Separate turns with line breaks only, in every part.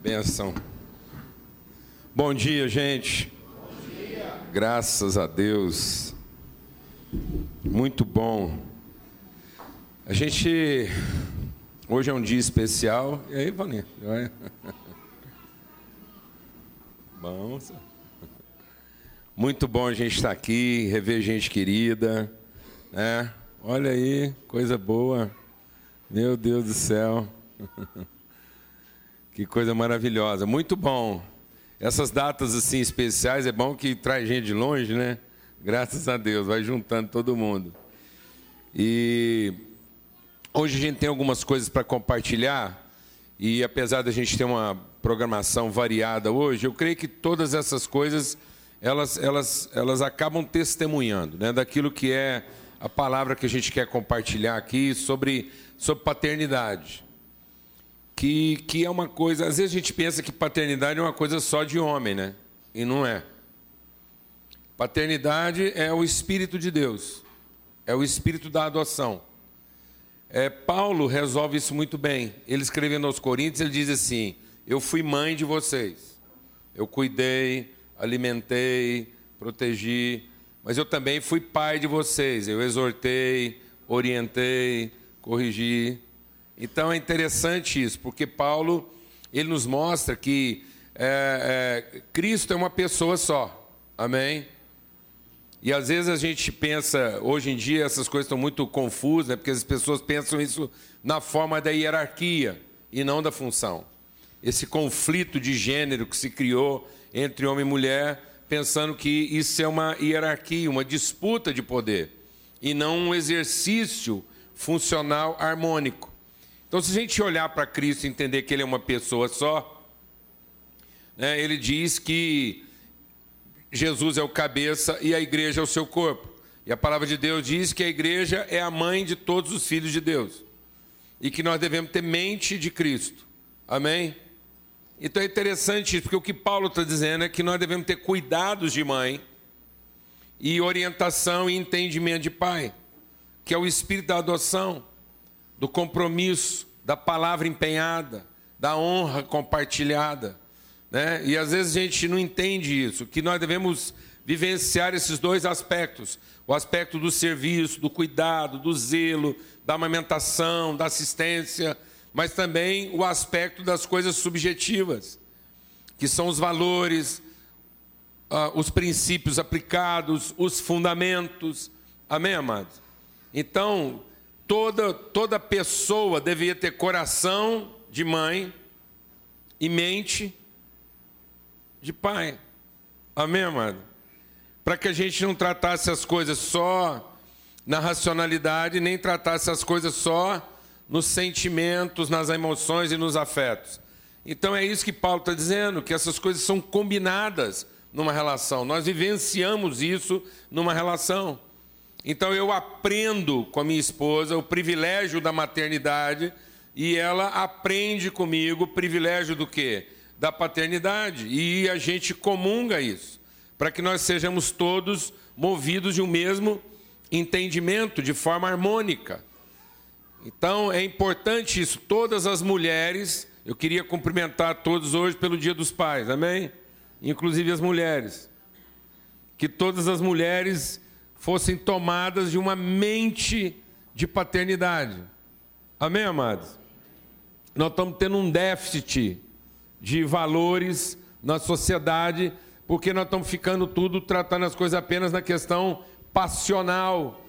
Benção. Bom dia, gente.
Bom dia.
Graças a Deus. Muito bom. A gente. Hoje é um dia especial. E aí, Vaninha? Bom. Muito bom a gente estar aqui, rever gente querida. Né? Olha aí, coisa boa. Meu Deus do céu. Que coisa maravilhosa, muito bom. Essas datas assim especiais é bom que traz gente de longe, né? Graças a Deus, vai juntando todo mundo. E hoje a gente tem algumas coisas para compartilhar e apesar da gente ter uma programação variada hoje, eu creio que todas essas coisas elas elas elas acabam testemunhando, né, daquilo que é a palavra que a gente quer compartilhar aqui sobre sobre paternidade que, que é uma coisa. Às vezes a gente pensa que paternidade é uma coisa só de homem, né? E não é. Paternidade é o Espírito de Deus, é o Espírito da adoção. É, Paulo resolve isso muito bem. Ele escrevendo aos Coríntios, ele diz assim: Eu fui mãe de vocês, eu cuidei, alimentei, protegi, mas eu também fui pai de vocês, eu exortei, orientei, corrigi. Então é interessante isso, porque Paulo ele nos mostra que é, é, Cristo é uma pessoa só, amém? E às vezes a gente pensa, hoje em dia essas coisas estão muito confusas, né? porque as pessoas pensam isso na forma da hierarquia e não da função. Esse conflito de gênero que se criou entre homem e mulher, pensando que isso é uma hierarquia, uma disputa de poder, e não um exercício funcional harmônico. Então, se a gente olhar para Cristo e entender que Ele é uma pessoa só, né, ele diz que Jesus é o cabeça e a igreja é o seu corpo. E a palavra de Deus diz que a igreja é a mãe de todos os filhos de Deus. E que nós devemos ter mente de Cristo. Amém? Então é interessante isso, porque o que Paulo está dizendo é que nós devemos ter cuidados de mãe e orientação e entendimento de pai, que é o espírito da adoção do compromisso, da palavra empenhada, da honra compartilhada. Né? E às vezes a gente não entende isso, que nós devemos vivenciar esses dois aspectos: o aspecto do serviço, do cuidado, do zelo, da amamentação, da assistência, mas também o aspecto das coisas subjetivas, que são os valores, uh, os princípios aplicados, os fundamentos. Amém, amados? Então, toda, toda pessoa deveria ter coração de mãe e mente de pai. Amém, amado? Para que a gente não tratasse as coisas só na racionalidade, nem tratasse as coisas só nos sentimentos, nas emoções e nos afetos. Então é isso que Paulo está dizendo, que essas coisas são combinadas numa relação. Nós vivenciamos isso numa relação. Então eu aprendo com a minha esposa o privilégio da maternidade e ela aprende comigo o privilégio do quê? Da paternidade. E a gente comunga isso, para que nós sejamos todos movidos de um mesmo entendimento, de forma harmônica. Então é importante isso. Todas as mulheres, eu queria cumprimentar todos hoje pelo Dia dos Pais, amém? Inclusive as mulheres. Que todas as mulheres fossem tomadas de uma mente de paternidade. Amém, amados? Nós estamos tendo um déficit de valores na sociedade, porque nós estamos ficando tudo tratando as coisas apenas na questão passional,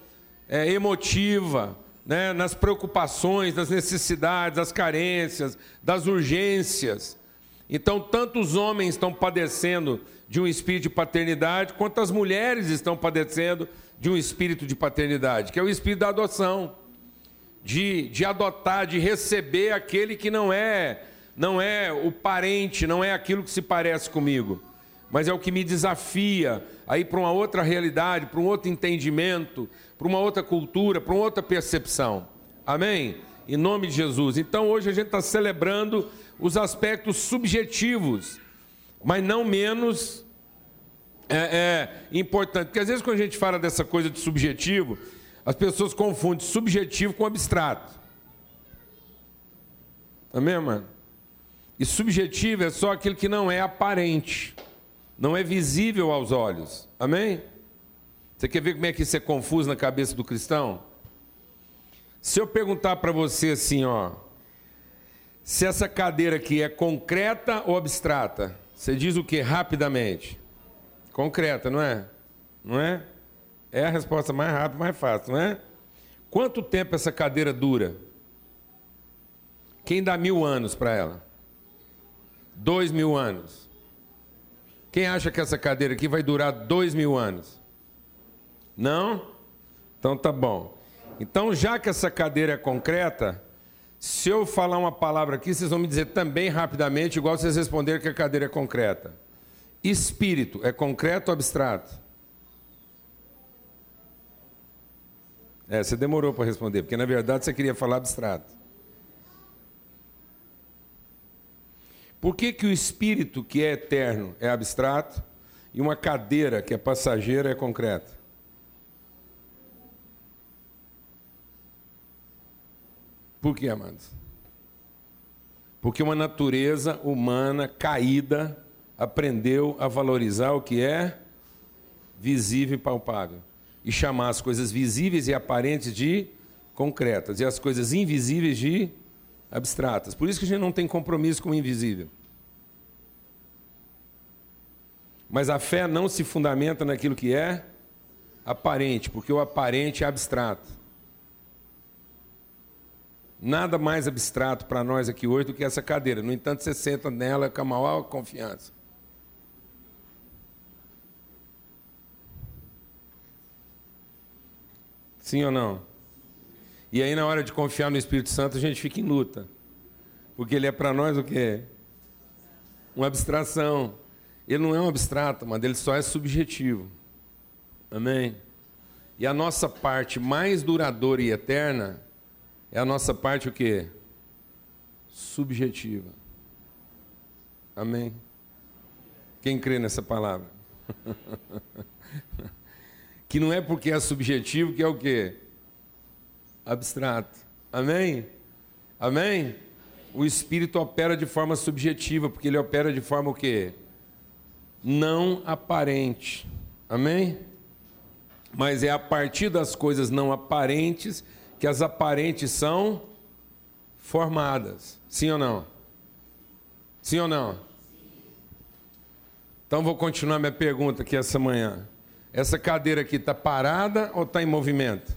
é, emotiva, né, nas preocupações, nas necessidades, das carências, das urgências. Então, tantos homens estão padecendo de um espírito de paternidade, quanto as mulheres estão padecendo de um espírito de paternidade, que é o espírito da adoção, de, de adotar, de receber aquele que não é, não é o parente, não é aquilo que se parece comigo, mas é o que me desafia a ir para uma outra realidade, para um outro entendimento, para uma outra cultura, para uma outra percepção. Amém? Em nome de Jesus. Então hoje a gente está celebrando os aspectos subjetivos, mas não menos é, é, importante. Porque às vezes quando a gente fala dessa coisa de subjetivo, as pessoas confundem subjetivo com abstrato. Amém, mano? E subjetivo é só aquilo que não é aparente, não é visível aos olhos. Amém? Você quer ver como é que isso é confuso na cabeça do cristão? Se eu perguntar para você assim, ó, se essa cadeira aqui é concreta ou abstrata, você diz o que rapidamente? Concreta, não é? Não é? É a resposta mais rápida, mais fácil, não é? Quanto tempo essa cadeira dura? Quem dá mil anos para ela? Dois mil anos. Quem acha que essa cadeira aqui vai durar dois mil anos? Não? Então tá bom. Então, já que essa cadeira é concreta, se eu falar uma palavra aqui, vocês vão me dizer também rapidamente, igual vocês responderam que a cadeira é concreta. Espírito é concreto ou abstrato? É, você demorou para responder, porque na verdade você queria falar abstrato. Por que, que o espírito que é eterno é abstrato e uma cadeira que é passageira é concreta? Por que, amados? Porque uma natureza humana caída aprendeu a valorizar o que é visível e palpável e chamar as coisas visíveis e aparentes de concretas e as coisas invisíveis de abstratas. Por isso que a gente não tem compromisso com o invisível. Mas a fé não se fundamenta naquilo que é aparente, porque o aparente é abstrato. Nada mais abstrato para nós aqui hoje do que essa cadeira. No entanto, você senta nela com a maior confiança. Sim ou não? E aí, na hora de confiar no Espírito Santo, a gente fica em luta. Porque ele é para nós o quê? Uma abstração. Ele não é um abstrato, mas ele só é subjetivo. Amém? E a nossa parte mais duradoura e eterna é a nossa parte o quê? Subjetiva. Amém? Quem crê nessa palavra? que não é porque é subjetivo que é o quê? Abstrato. Amém? Amém? O Espírito opera de forma subjetiva, porque ele opera de forma o quê? Não aparente. Amém? Mas é a partir das coisas não aparentes que as aparentes são formadas. Sim ou não? Sim ou não? Então vou continuar minha pergunta aqui essa manhã. Essa cadeira aqui está parada ou está em movimento?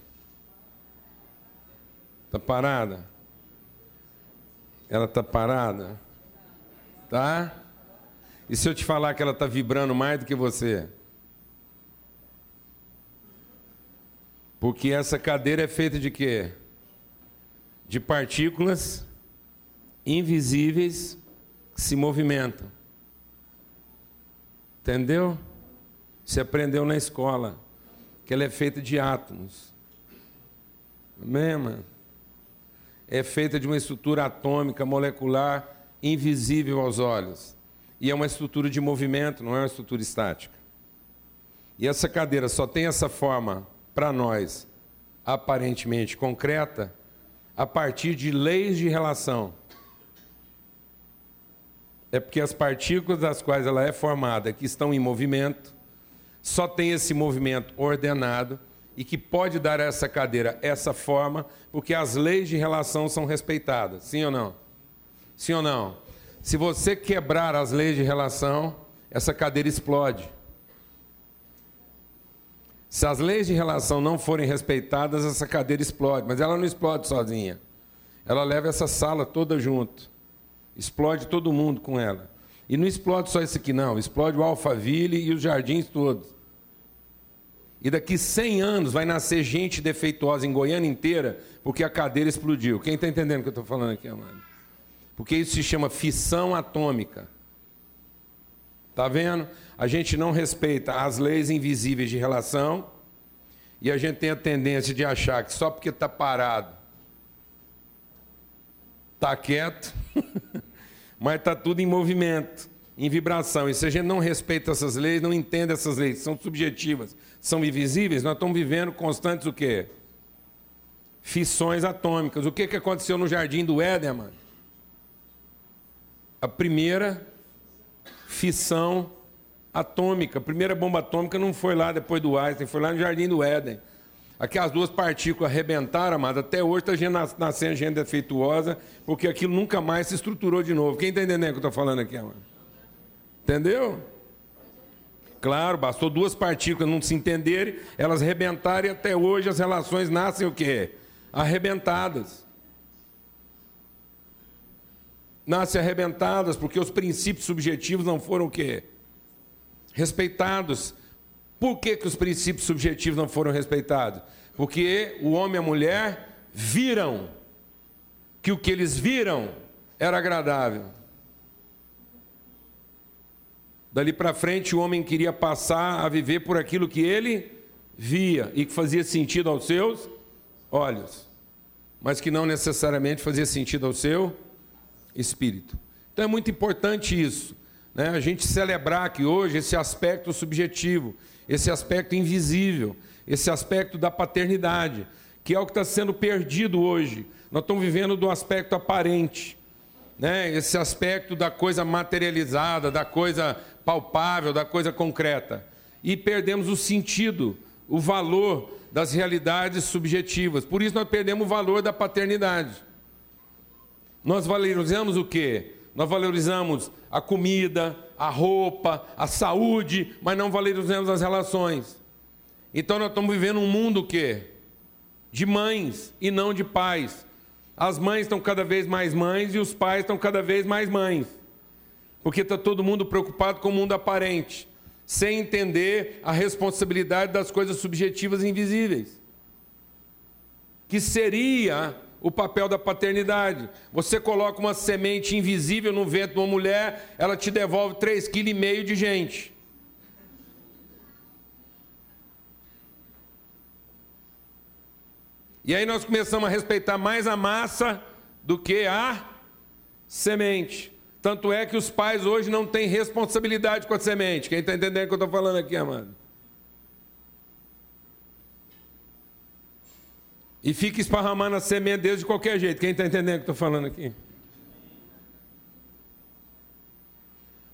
Está parada? Ela está parada? Tá? E se eu te falar que ela está vibrando mais do que você? Porque essa cadeira é feita de quê? De partículas invisíveis que se movimentam. Entendeu? Você aprendeu na escola que ela é feita de átomos. Amém? É feita de uma estrutura atômica, molecular, invisível aos olhos. E é uma estrutura de movimento, não é uma estrutura estática. E essa cadeira só tem essa forma para nós aparentemente concreta a partir de leis de relação. É porque as partículas das quais ela é formada, que estão em movimento, só tem esse movimento ordenado e que pode dar a essa cadeira essa forma, porque as leis de relação são respeitadas. Sim ou não? Sim ou não? Se você quebrar as leis de relação, essa cadeira explode. Se as leis de relação não forem respeitadas, essa cadeira explode, mas ela não explode sozinha. Ela leva essa sala toda junto. Explode todo mundo com ela. E não explode só isso aqui, não. Explode o Alphaville e os jardins todos. E daqui 100 anos vai nascer gente defeituosa em Goiânia inteira porque a cadeira explodiu. Quem está entendendo o que eu estou falando aqui, amado? Porque isso se chama fissão atômica. Está vendo? A gente não respeita as leis invisíveis de relação e a gente tem a tendência de achar que só porque está parado, está quieto, mas está tudo em movimento, em vibração. E se a gente não respeita essas leis, não entende essas leis, são subjetivas, são invisíveis, nós estamos vivendo constantes o quê? Fissões atômicas. O que, que aconteceu no jardim do Éden, mano? a primeira fissão atômica. A primeira bomba atômica não foi lá depois do Einstein, foi lá no Jardim do Éden. Aquelas duas partículas arrebentaram, amado. Até hoje está nascendo gente defeituosa, porque aquilo nunca mais se estruturou de novo. Quem está entendendo o que eu estou falando aqui, amado? Entendeu? Claro, bastou duas partículas não se entenderem, elas arrebentarem e até hoje as relações nascem o quê? Arrebentadas. Nascem arrebentadas porque os princípios subjetivos não foram o quê? Respeitados. Por que, que os princípios subjetivos não foram respeitados? Porque o homem e a mulher viram que o que eles viram era agradável. Dali para frente, o homem queria passar a viver por aquilo que ele via e que fazia sentido aos seus olhos, mas que não necessariamente fazia sentido ao seu espírito. Então é muito importante isso, né? a gente celebrar que hoje esse aspecto subjetivo, esse aspecto invisível, esse aspecto da paternidade, que é o que está sendo perdido hoje. Nós estamos vivendo do aspecto aparente, né? esse aspecto da coisa materializada, da coisa palpável, da coisa concreta. E perdemos o sentido, o valor das realidades subjetivas. Por isso nós perdemos o valor da paternidade. Nós valorizamos o quê? Nós valorizamos a comida, a roupa, a saúde, mas não valorizamos as relações. Então nós estamos vivendo um mundo que de mães e não de pais. As mães estão cada vez mais mães e os pais estão cada vez mais mães porque está todo mundo preocupado com o mundo aparente, sem entender a responsabilidade das coisas subjetivas e invisíveis. Que seria o papel da paternidade. Você coloca uma semente invisível no ventre de uma mulher, ela te devolve 3,5 kg de gente. E aí nós começamos a respeitar mais a massa do que a semente. Tanto é que os pais hoje não têm responsabilidade com a semente. Quem está entendendo o que eu estou falando aqui, amado? E fica esparramando a semente deles de qualquer jeito. Quem está entendendo o que estou falando aqui?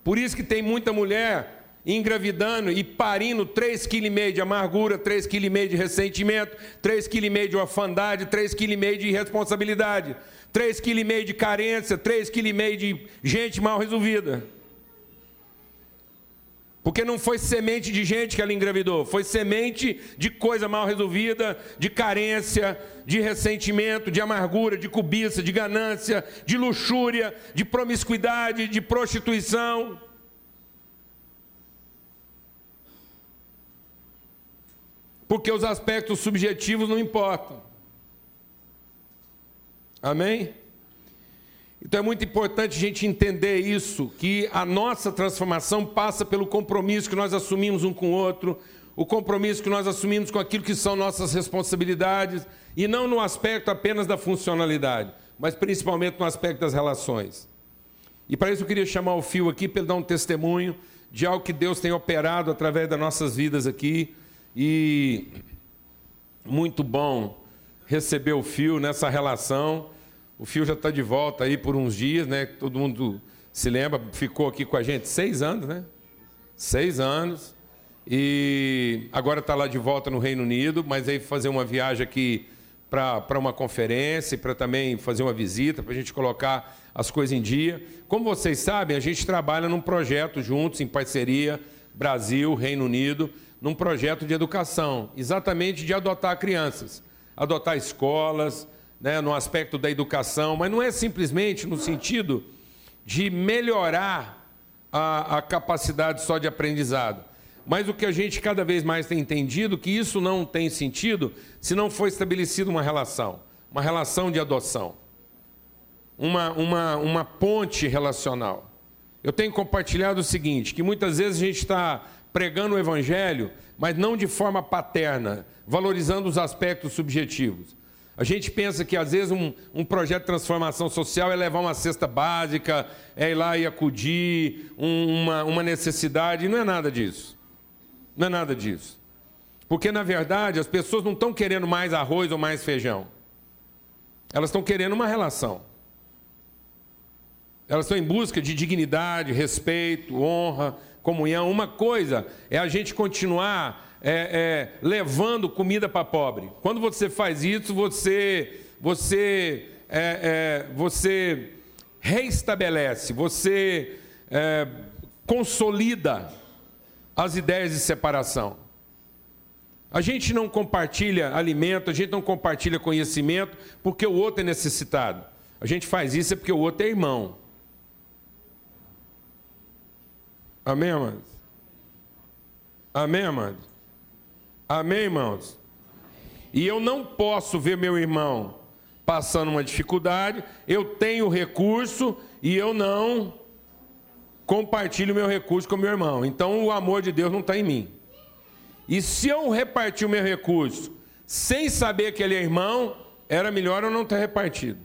Por isso que tem muita mulher engravidando e parindo 3,5 kg de amargura, 3,5 kg de ressentimento, 3,5 kg de orfandade, 3,5 kg de irresponsabilidade. 3,5 kg de carência, 3,5 kg de gente mal resolvida. Porque não foi semente de gente que ela engravidou, foi semente de coisa mal resolvida, de carência, de ressentimento, de amargura, de cobiça, de ganância, de luxúria, de promiscuidade, de prostituição. Porque os aspectos subjetivos não importam. Amém? Então é muito importante a gente entender isso, que a nossa transformação passa pelo compromisso que nós assumimos um com o outro, o compromisso que nós assumimos com aquilo que são nossas responsabilidades, e não no aspecto apenas da funcionalidade, mas principalmente no aspecto das relações. E para isso eu queria chamar o Fio aqui para ele dar um testemunho de algo que Deus tem operado através das nossas vidas aqui, e muito bom receber o Fio nessa relação. O Fio já está de volta aí por uns dias, né? Todo mundo se lembra, ficou aqui com a gente seis anos, né? Seis anos. E agora está lá de volta no Reino Unido, mas aí fazer uma viagem aqui para uma conferência e para também fazer uma visita, para a gente colocar as coisas em dia. Como vocês sabem, a gente trabalha num projeto juntos, em parceria, Brasil, Reino Unido, num projeto de educação, exatamente de adotar crianças adotar escolas, né, no aspecto da educação, mas não é simplesmente no sentido de melhorar a, a capacidade só de aprendizado. Mas o que a gente cada vez mais tem entendido que isso não tem sentido se não for estabelecida uma relação, uma relação de adoção, uma, uma, uma ponte relacional. Eu tenho compartilhado o seguinte: que muitas vezes a gente está pregando o evangelho, mas não de forma paterna, valorizando os aspectos subjetivos. A gente pensa que às vezes um, um, projeto de transformação social é levar uma cesta básica, é ir lá e acudir um, uma, uma necessidade, não é nada disso. Não é nada disso. Porque, na verdade, as pessoas não estão querendo mais arroz ou mais feijão. Elas estão querendo uma relação. Elas estão em busca de dignidade, respeito, honra, comunhão. Uma coisa é a gente continuar é, é, levando comida para pobre. Quando você faz isso, você, você, é, é você reestabelece, você é, consolida as ideias de separação. A gente não compartilha alimento, a gente não compartilha conhecimento porque o outro é necessitado. A gente faz isso é porque o outro é irmão. Amém, amados? Amém, amados? Amém, irmãos? E eu não posso ver meu irmão passando uma dificuldade, eu tenho recurso e eu não compartilho meu recurso com meu irmão. Então o amor de Deus não está em mim. E se eu repartir o meu recurso sem saber que ele é irmão, era melhor eu não ter repartido.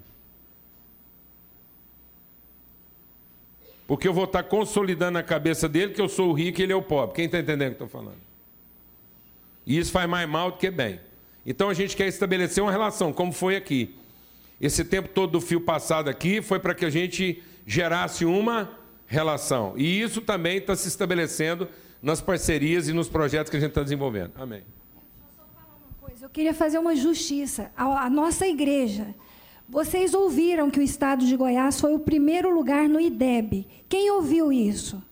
Porque eu vou estar consolidando na cabeça dele que eu sou o rico e ele é o pobre. Quem está entendendo o que eu estou falando? E isso faz mais mal do que bem. Então a gente quer estabelecer uma relação, como foi aqui. Esse tempo todo do fio passado aqui foi para que a gente gerasse uma relação. E isso também está se estabelecendo nas parcerias e nos projetos que a gente está desenvolvendo. Amém.
Eu queria fazer uma justiça. A nossa igreja. Vocês ouviram que o estado de Goiás foi o primeiro lugar no IDEB. Quem ouviu isso?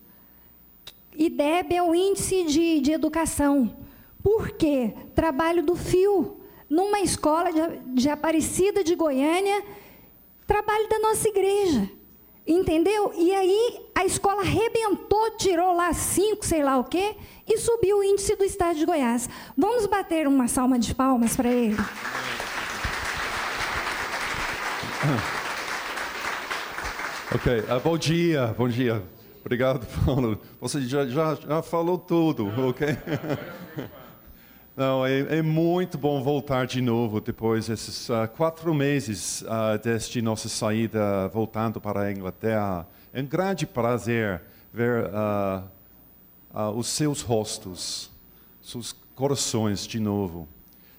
IDEB é o índice de, de educação. Por quê? Trabalho do fio. Numa escola de, de Aparecida de Goiânia, trabalho da nossa igreja. Entendeu? E aí a escola arrebentou, tirou lá cinco, sei lá o quê, e subiu o índice do estado de Goiás. Vamos bater uma salma de palmas para ele.
Ok, uh, bom dia, bom dia. Obrigado, Paulo. Você já, já, já falou tudo, ok? Não, é, é, muito bom voltar de novo depois desses uh, quatro meses uh, desde nossa saída voltando para a Inglaterra. É um grande prazer ver uh, os seus rostos, seus corações de novo.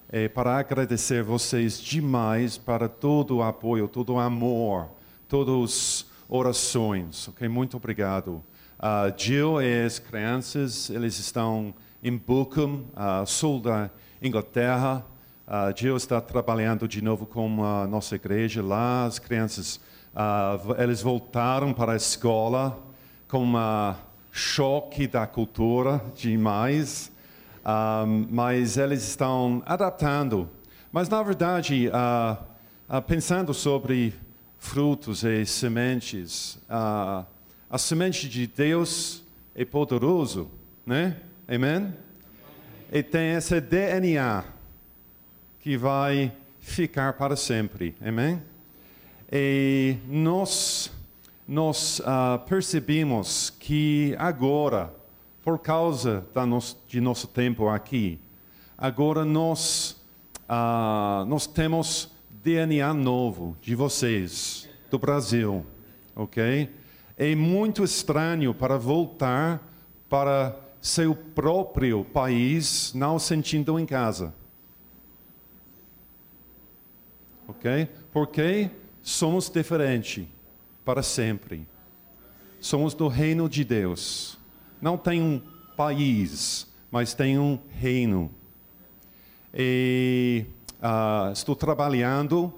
É para agradecer vocês demais para todo o apoio, todo o amor, todas as orações. Ok, muito obrigado. Jill e as crianças, eles estão em Bucum, uh, sul da Inglaterra. Uh, Jill está trabalhando de novo com a nossa igreja lá. As crianças, uh, eles voltaram para a escola com um choque da cultura demais, mas eles estão adaptando. Mas, na verdade, uh, uh, pensando sobre frutos e sementes, a semente de Deus é poderoso, né? Amém? E tem esse DNA que vai ficar para sempre. Amém? E nós, nós uh, percebemos que agora, por causa nosso, de nosso tempo aqui, agora nós, uh, nós temos DNA novo de vocês, do Brasil. Ok? É muito estranho para voltar para seu próprio país, não sentindo em casa. Ok? Porque somos diferentes para sempre. Somos do reino de Deus. Não tem um país, mas tem um reino. E uh, estou trabalhando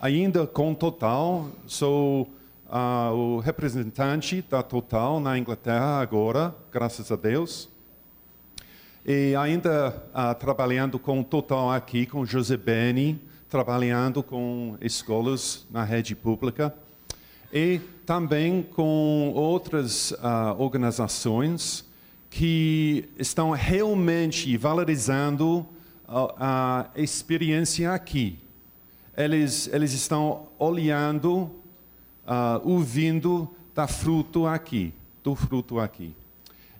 ainda com Total. Sou uh, o representante da Total na Inglaterra agora, graças a Deus. E ainda uh, trabalhando com Total aqui, com José Beni, trabalhando com escolas na rede pública. E também com outras uh, organizações que estão realmente valorizando a, a experiência aqui. Eles, eles estão olhando uh, ouvindo da fruto aqui, do fruto aqui.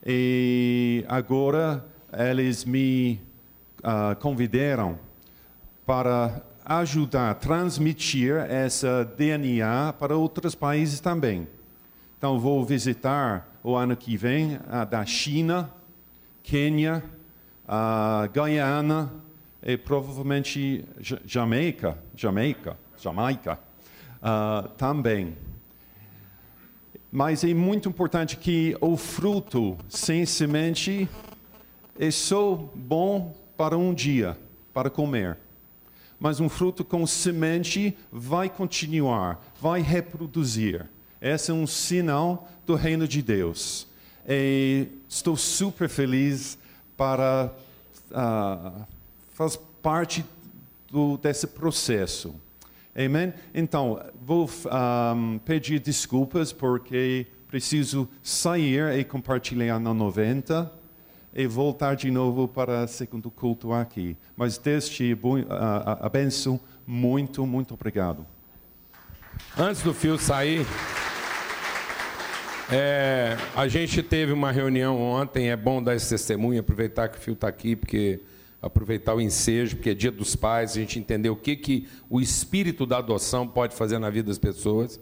E agora eles me uh, convidaram para ajudar a transmitir essa DNA para outros países também. Então vou visitar o ano que vem a da China, Quênia, a Guyana e provavelmente Jamaica, Jamaica, Jamaica uh, também. Mas é muito importante que o fruto sem semente é só bom para um dia, para comer. Mas um fruto com semente vai continuar, vai reproduzir. Esse é um sinal do reino de Deus. E estou super feliz para uh, fazer parte do, desse processo. Amém? Então, vou um, pedir desculpas porque preciso sair e compartilhar na 90 e voltar de novo para o segundo culto aqui. Mas desde uh, a benção, muito, muito obrigado.
Antes do fio sair, é, a gente teve uma reunião ontem, é bom dar esse testemunho, aproveitar que o fio está aqui, porque aproveitar o ensejo, porque é dia dos pais, a gente entender o que, que o espírito da adoção pode fazer na vida das pessoas.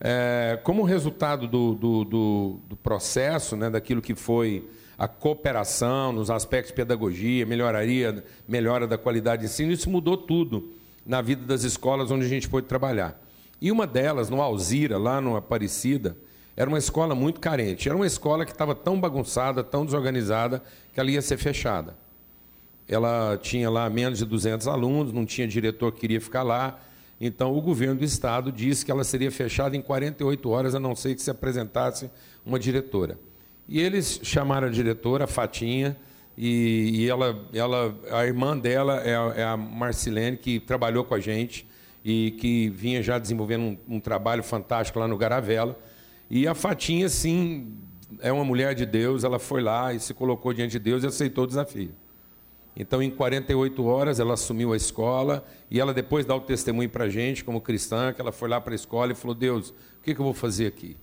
É, como resultado do, do, do, do, processo, né, daquilo que foi a cooperação nos aspectos de pedagogia, melhoraria, melhora da qualidade de ensino, isso mudou tudo na vida das escolas onde a gente pôde trabalhar. E uma delas, no Alzira, lá no Aparecida, era uma escola muito carente. Era uma escola que estava tão bagunçada, tão desorganizada, que ela ia ser fechada ela tinha lá menos de 200 alunos, não tinha diretor que queria ficar lá. Então, o governo do estado disse que ela seria fechada em 48 horas, a não ser que se apresentasse uma diretora. E eles chamaram a diretora, a Fatinha, e, e ela, ela, a irmã dela é a, é a, Marcilene, que trabalhou com a gente e que vinha já desenvolvendo um, um trabalho fantástico lá no Garavela. E a Fatinha, sim, é uma mulher de Deus, ela foi lá e se colocou diante de Deus e aceitou o desafio. Então, em 48 horas, ela assumiu a escola e ela depois dá o testemunho para a gente, como cristã, que ela foi lá para a escola e falou: Deus, o que, que eu vou fazer aqui?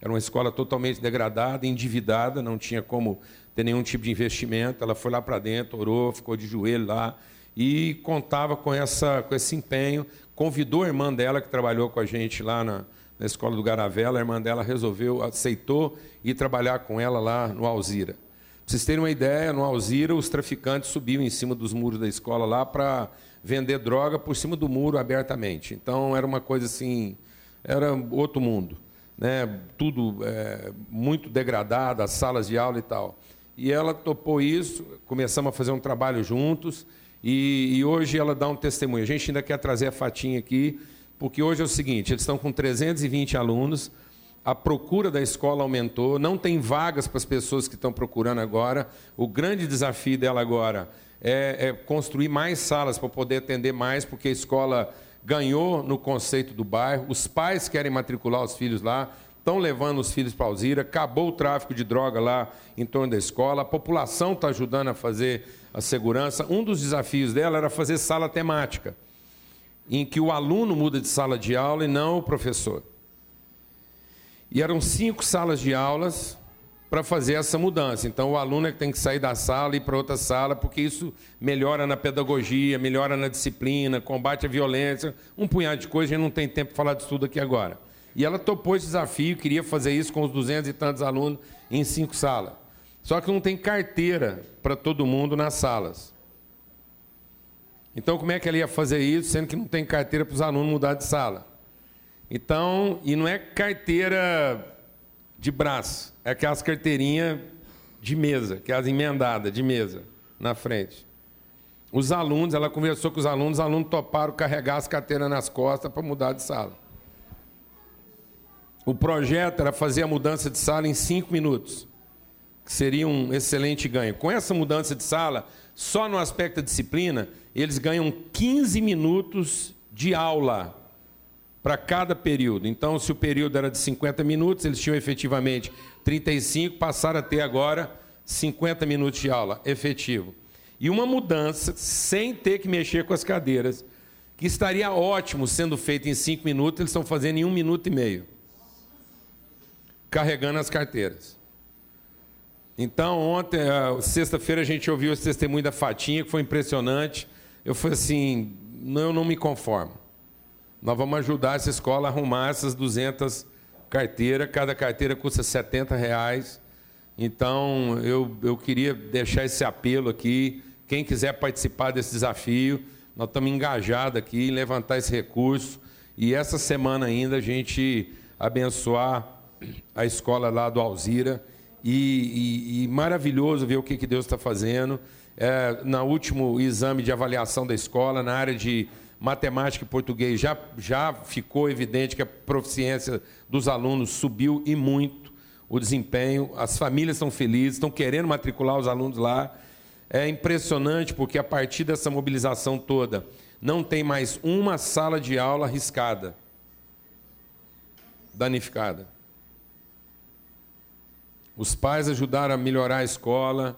Era uma escola totalmente degradada, endividada, não tinha como ter nenhum tipo de investimento. Ela foi lá para dentro, orou, ficou de joelho lá e contava com, essa, com esse empenho. Convidou a irmã dela, que trabalhou com a gente lá na, na escola do Garavela. A irmã dela resolveu, aceitou ir trabalhar com ela lá no Alzira. Para vocês terem uma ideia, no Alzira, os traficantes subiam em cima dos muros da escola lá para vender droga por cima do muro abertamente. Então, era uma coisa assim, era outro mundo. Né? Tudo é, muito degradado, as salas de aula e tal. E ela topou isso, começamos a fazer um trabalho juntos, e, e hoje ela dá um testemunho. A gente ainda quer trazer a Fatinha aqui, porque hoje é o seguinte, eles estão com 320 alunos, a procura da escola aumentou, não tem vagas para as pessoas que estão procurando agora. O grande desafio dela agora é, é construir mais salas para poder atender mais, porque a escola ganhou no conceito do bairro, os pais querem matricular os filhos lá, estão levando os filhos para Alzira, acabou o tráfico de droga lá em torno da escola, a população está ajudando a fazer a segurança. Um dos desafios dela era fazer sala temática, em que o aluno muda de sala de aula e não o professor. E eram cinco salas de aulas para fazer essa mudança. Então, o aluno é que tem que sair da sala e ir para outra sala, porque isso melhora na pedagogia, melhora na disciplina, combate a violência, um punhado de coisas, a gente não tem tempo para falar disso tudo aqui agora. E ela topou esse desafio, queria fazer isso com os duzentos e tantos alunos em cinco salas. Só que não tem carteira para todo mundo nas salas. Então, como é que ela ia fazer isso, sendo que não tem carteira para os alunos mudar de sala? Então, e não é carteira de braço, é aquelas carteirinhas de mesa, aquelas emendadas de mesa na frente. Os alunos, ela conversou com os alunos, os alunos toparam carregar as carteiras nas costas para mudar de sala. O projeto era fazer a mudança de sala em cinco minutos, que seria um excelente ganho. Com essa mudança de sala, só no aspecto da disciplina, eles ganham 15 minutos de aula para cada período. Então, se o período era de 50 minutos, eles tinham efetivamente 35, passaram a ter agora 50 minutos de aula efetivo. E uma mudança sem ter que mexer com as cadeiras, que estaria ótimo sendo feita em 5 minutos, eles estão fazendo em 1 um minuto e meio. Carregando as carteiras. Então, ontem, sexta-feira, a gente ouviu esse testemunho da Fatinha, que foi impressionante. Eu falei assim: não, eu não me conformo. Nós vamos ajudar essa escola a arrumar essas 200 carteiras. Cada carteira custa 70 reais. Então, eu, eu queria deixar esse apelo aqui. Quem quiser participar desse desafio, nós estamos engajados aqui em levantar esse recurso. E essa semana ainda a gente abençoar a escola lá do Alzira. E, e, e maravilhoso ver o que, que Deus está fazendo. É, no último exame de avaliação da escola, na área de matemática e português, já, já ficou evidente que a proficiência dos alunos subiu e muito o desempenho. As famílias estão felizes, estão querendo matricular os alunos lá. É impressionante porque a partir dessa mobilização toda, não tem mais uma sala de aula arriscada, danificada. Os pais ajudaram a melhorar a escola,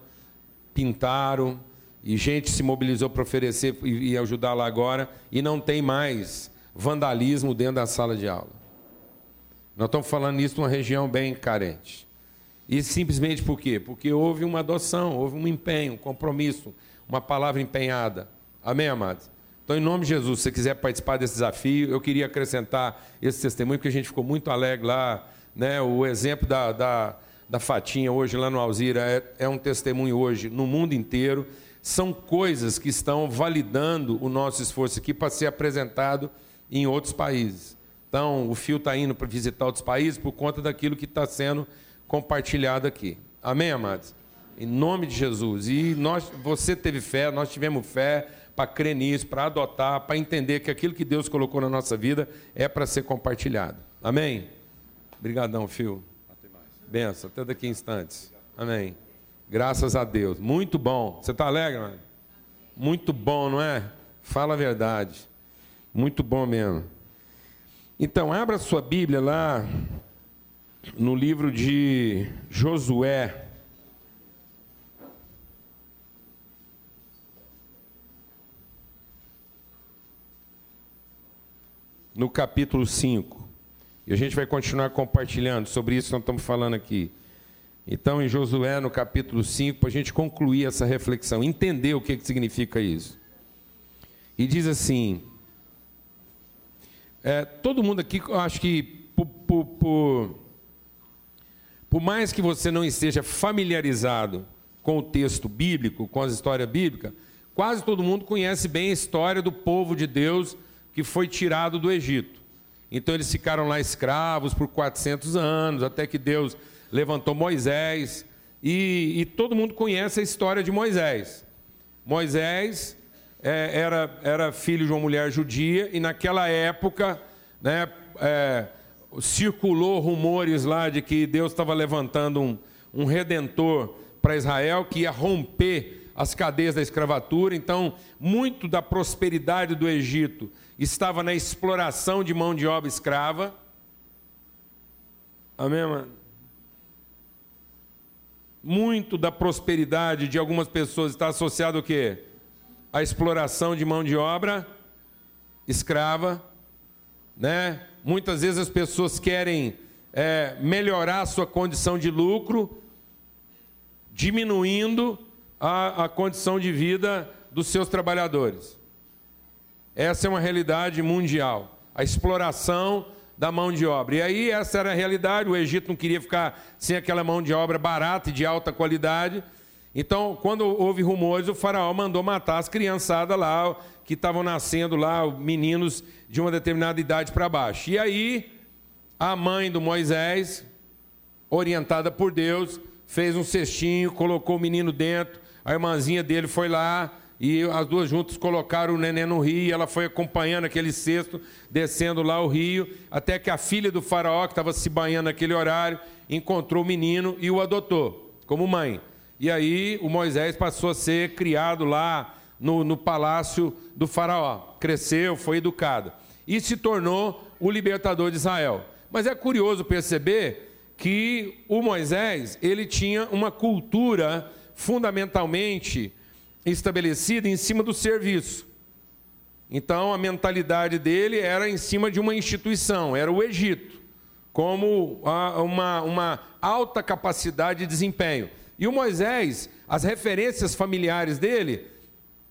pintaram, e gente se mobilizou para oferecer e ajudar lá agora, e não tem mais vandalismo dentro da sala de aula. Nós estamos falando isso numa região bem carente. E simplesmente por quê? Porque houve uma adoção, houve um empenho, um compromisso, uma palavra empenhada. Amém, amados? Então, em nome de Jesus, se você quiser participar desse desafio, eu queria acrescentar esse testemunho, porque a gente ficou muito alegre lá. Né? O exemplo da, da da Fatinha hoje lá no Alzira é, é um testemunho hoje no mundo inteiro. São coisas que estão validando o nosso esforço aqui para ser apresentado em outros países. Então, o fio está indo para visitar outros países por conta daquilo que está sendo compartilhado aqui. Amém, amados? Em nome de Jesus. E nós, você teve fé, nós tivemos fé para crer nisso, para adotar, para entender que aquilo que Deus colocou na nossa vida é para ser compartilhado. Amém? Obrigadão, Fio. Benção, até daqui a instantes. Amém. Graças a Deus. Muito bom. Você está alegre, mano? Muito bom, não é? Fala a verdade. Muito bom mesmo. Então, abra sua Bíblia lá no livro de Josué. No capítulo 5. E a gente vai continuar compartilhando sobre isso que nós estamos falando aqui. Então, em Josué, no capítulo 5, para a gente concluir essa reflexão, entender o que, que significa isso. E diz assim: é, todo mundo aqui, eu acho que, por, por, por, por mais que você não esteja familiarizado com o texto bíblico, com as histórias bíblicas, quase todo mundo conhece bem a história do povo de Deus que foi tirado do Egito. Então eles ficaram lá escravos por 400 anos, até que Deus levantou Moisés. E, e todo mundo conhece a história de Moisés. Moisés é, era, era filho de uma mulher judia, e naquela época né, é, circulou rumores lá de que Deus estava levantando um, um redentor para Israel que ia romper as cadeias da escravatura. Então, muito da prosperidade do Egito estava na exploração de mão de obra escrava. Amém, mano? Muito da prosperidade de algumas pessoas está associado ao quê? A exploração de mão de obra escrava, né? Muitas vezes as pessoas querem é, melhorar a sua condição de lucro, diminuindo a, a condição de vida dos seus trabalhadores. Essa é uma realidade mundial. A exploração da mão de obra. E aí, essa era a realidade. O Egito não queria ficar sem aquela mão de obra barata e de alta qualidade. Então, quando houve rumores, o faraó mandou matar as criançadas lá, que estavam nascendo lá, meninos de uma determinada idade para baixo. E aí, a mãe do Moisés, orientada por Deus, fez um cestinho, colocou o menino dentro, a irmãzinha dele foi lá, e as duas juntas colocaram o neném no rio, e ela foi acompanhando aquele cesto, descendo lá o rio, até que a filha do faraó, que estava se banhando naquele horário, encontrou o menino e o adotou, como mãe. E aí o Moisés passou a ser criado lá no, no palácio do faraó. Cresceu, foi educado. E se tornou o libertador de Israel. Mas é curioso perceber que o Moisés, ele tinha uma cultura fundamentalmente estabelecida em cima do serviço. Então a mentalidade dele era em cima de uma instituição, era o Egito, como uma, uma alta capacidade de desempenho. E o Moisés, as referências familiares dele,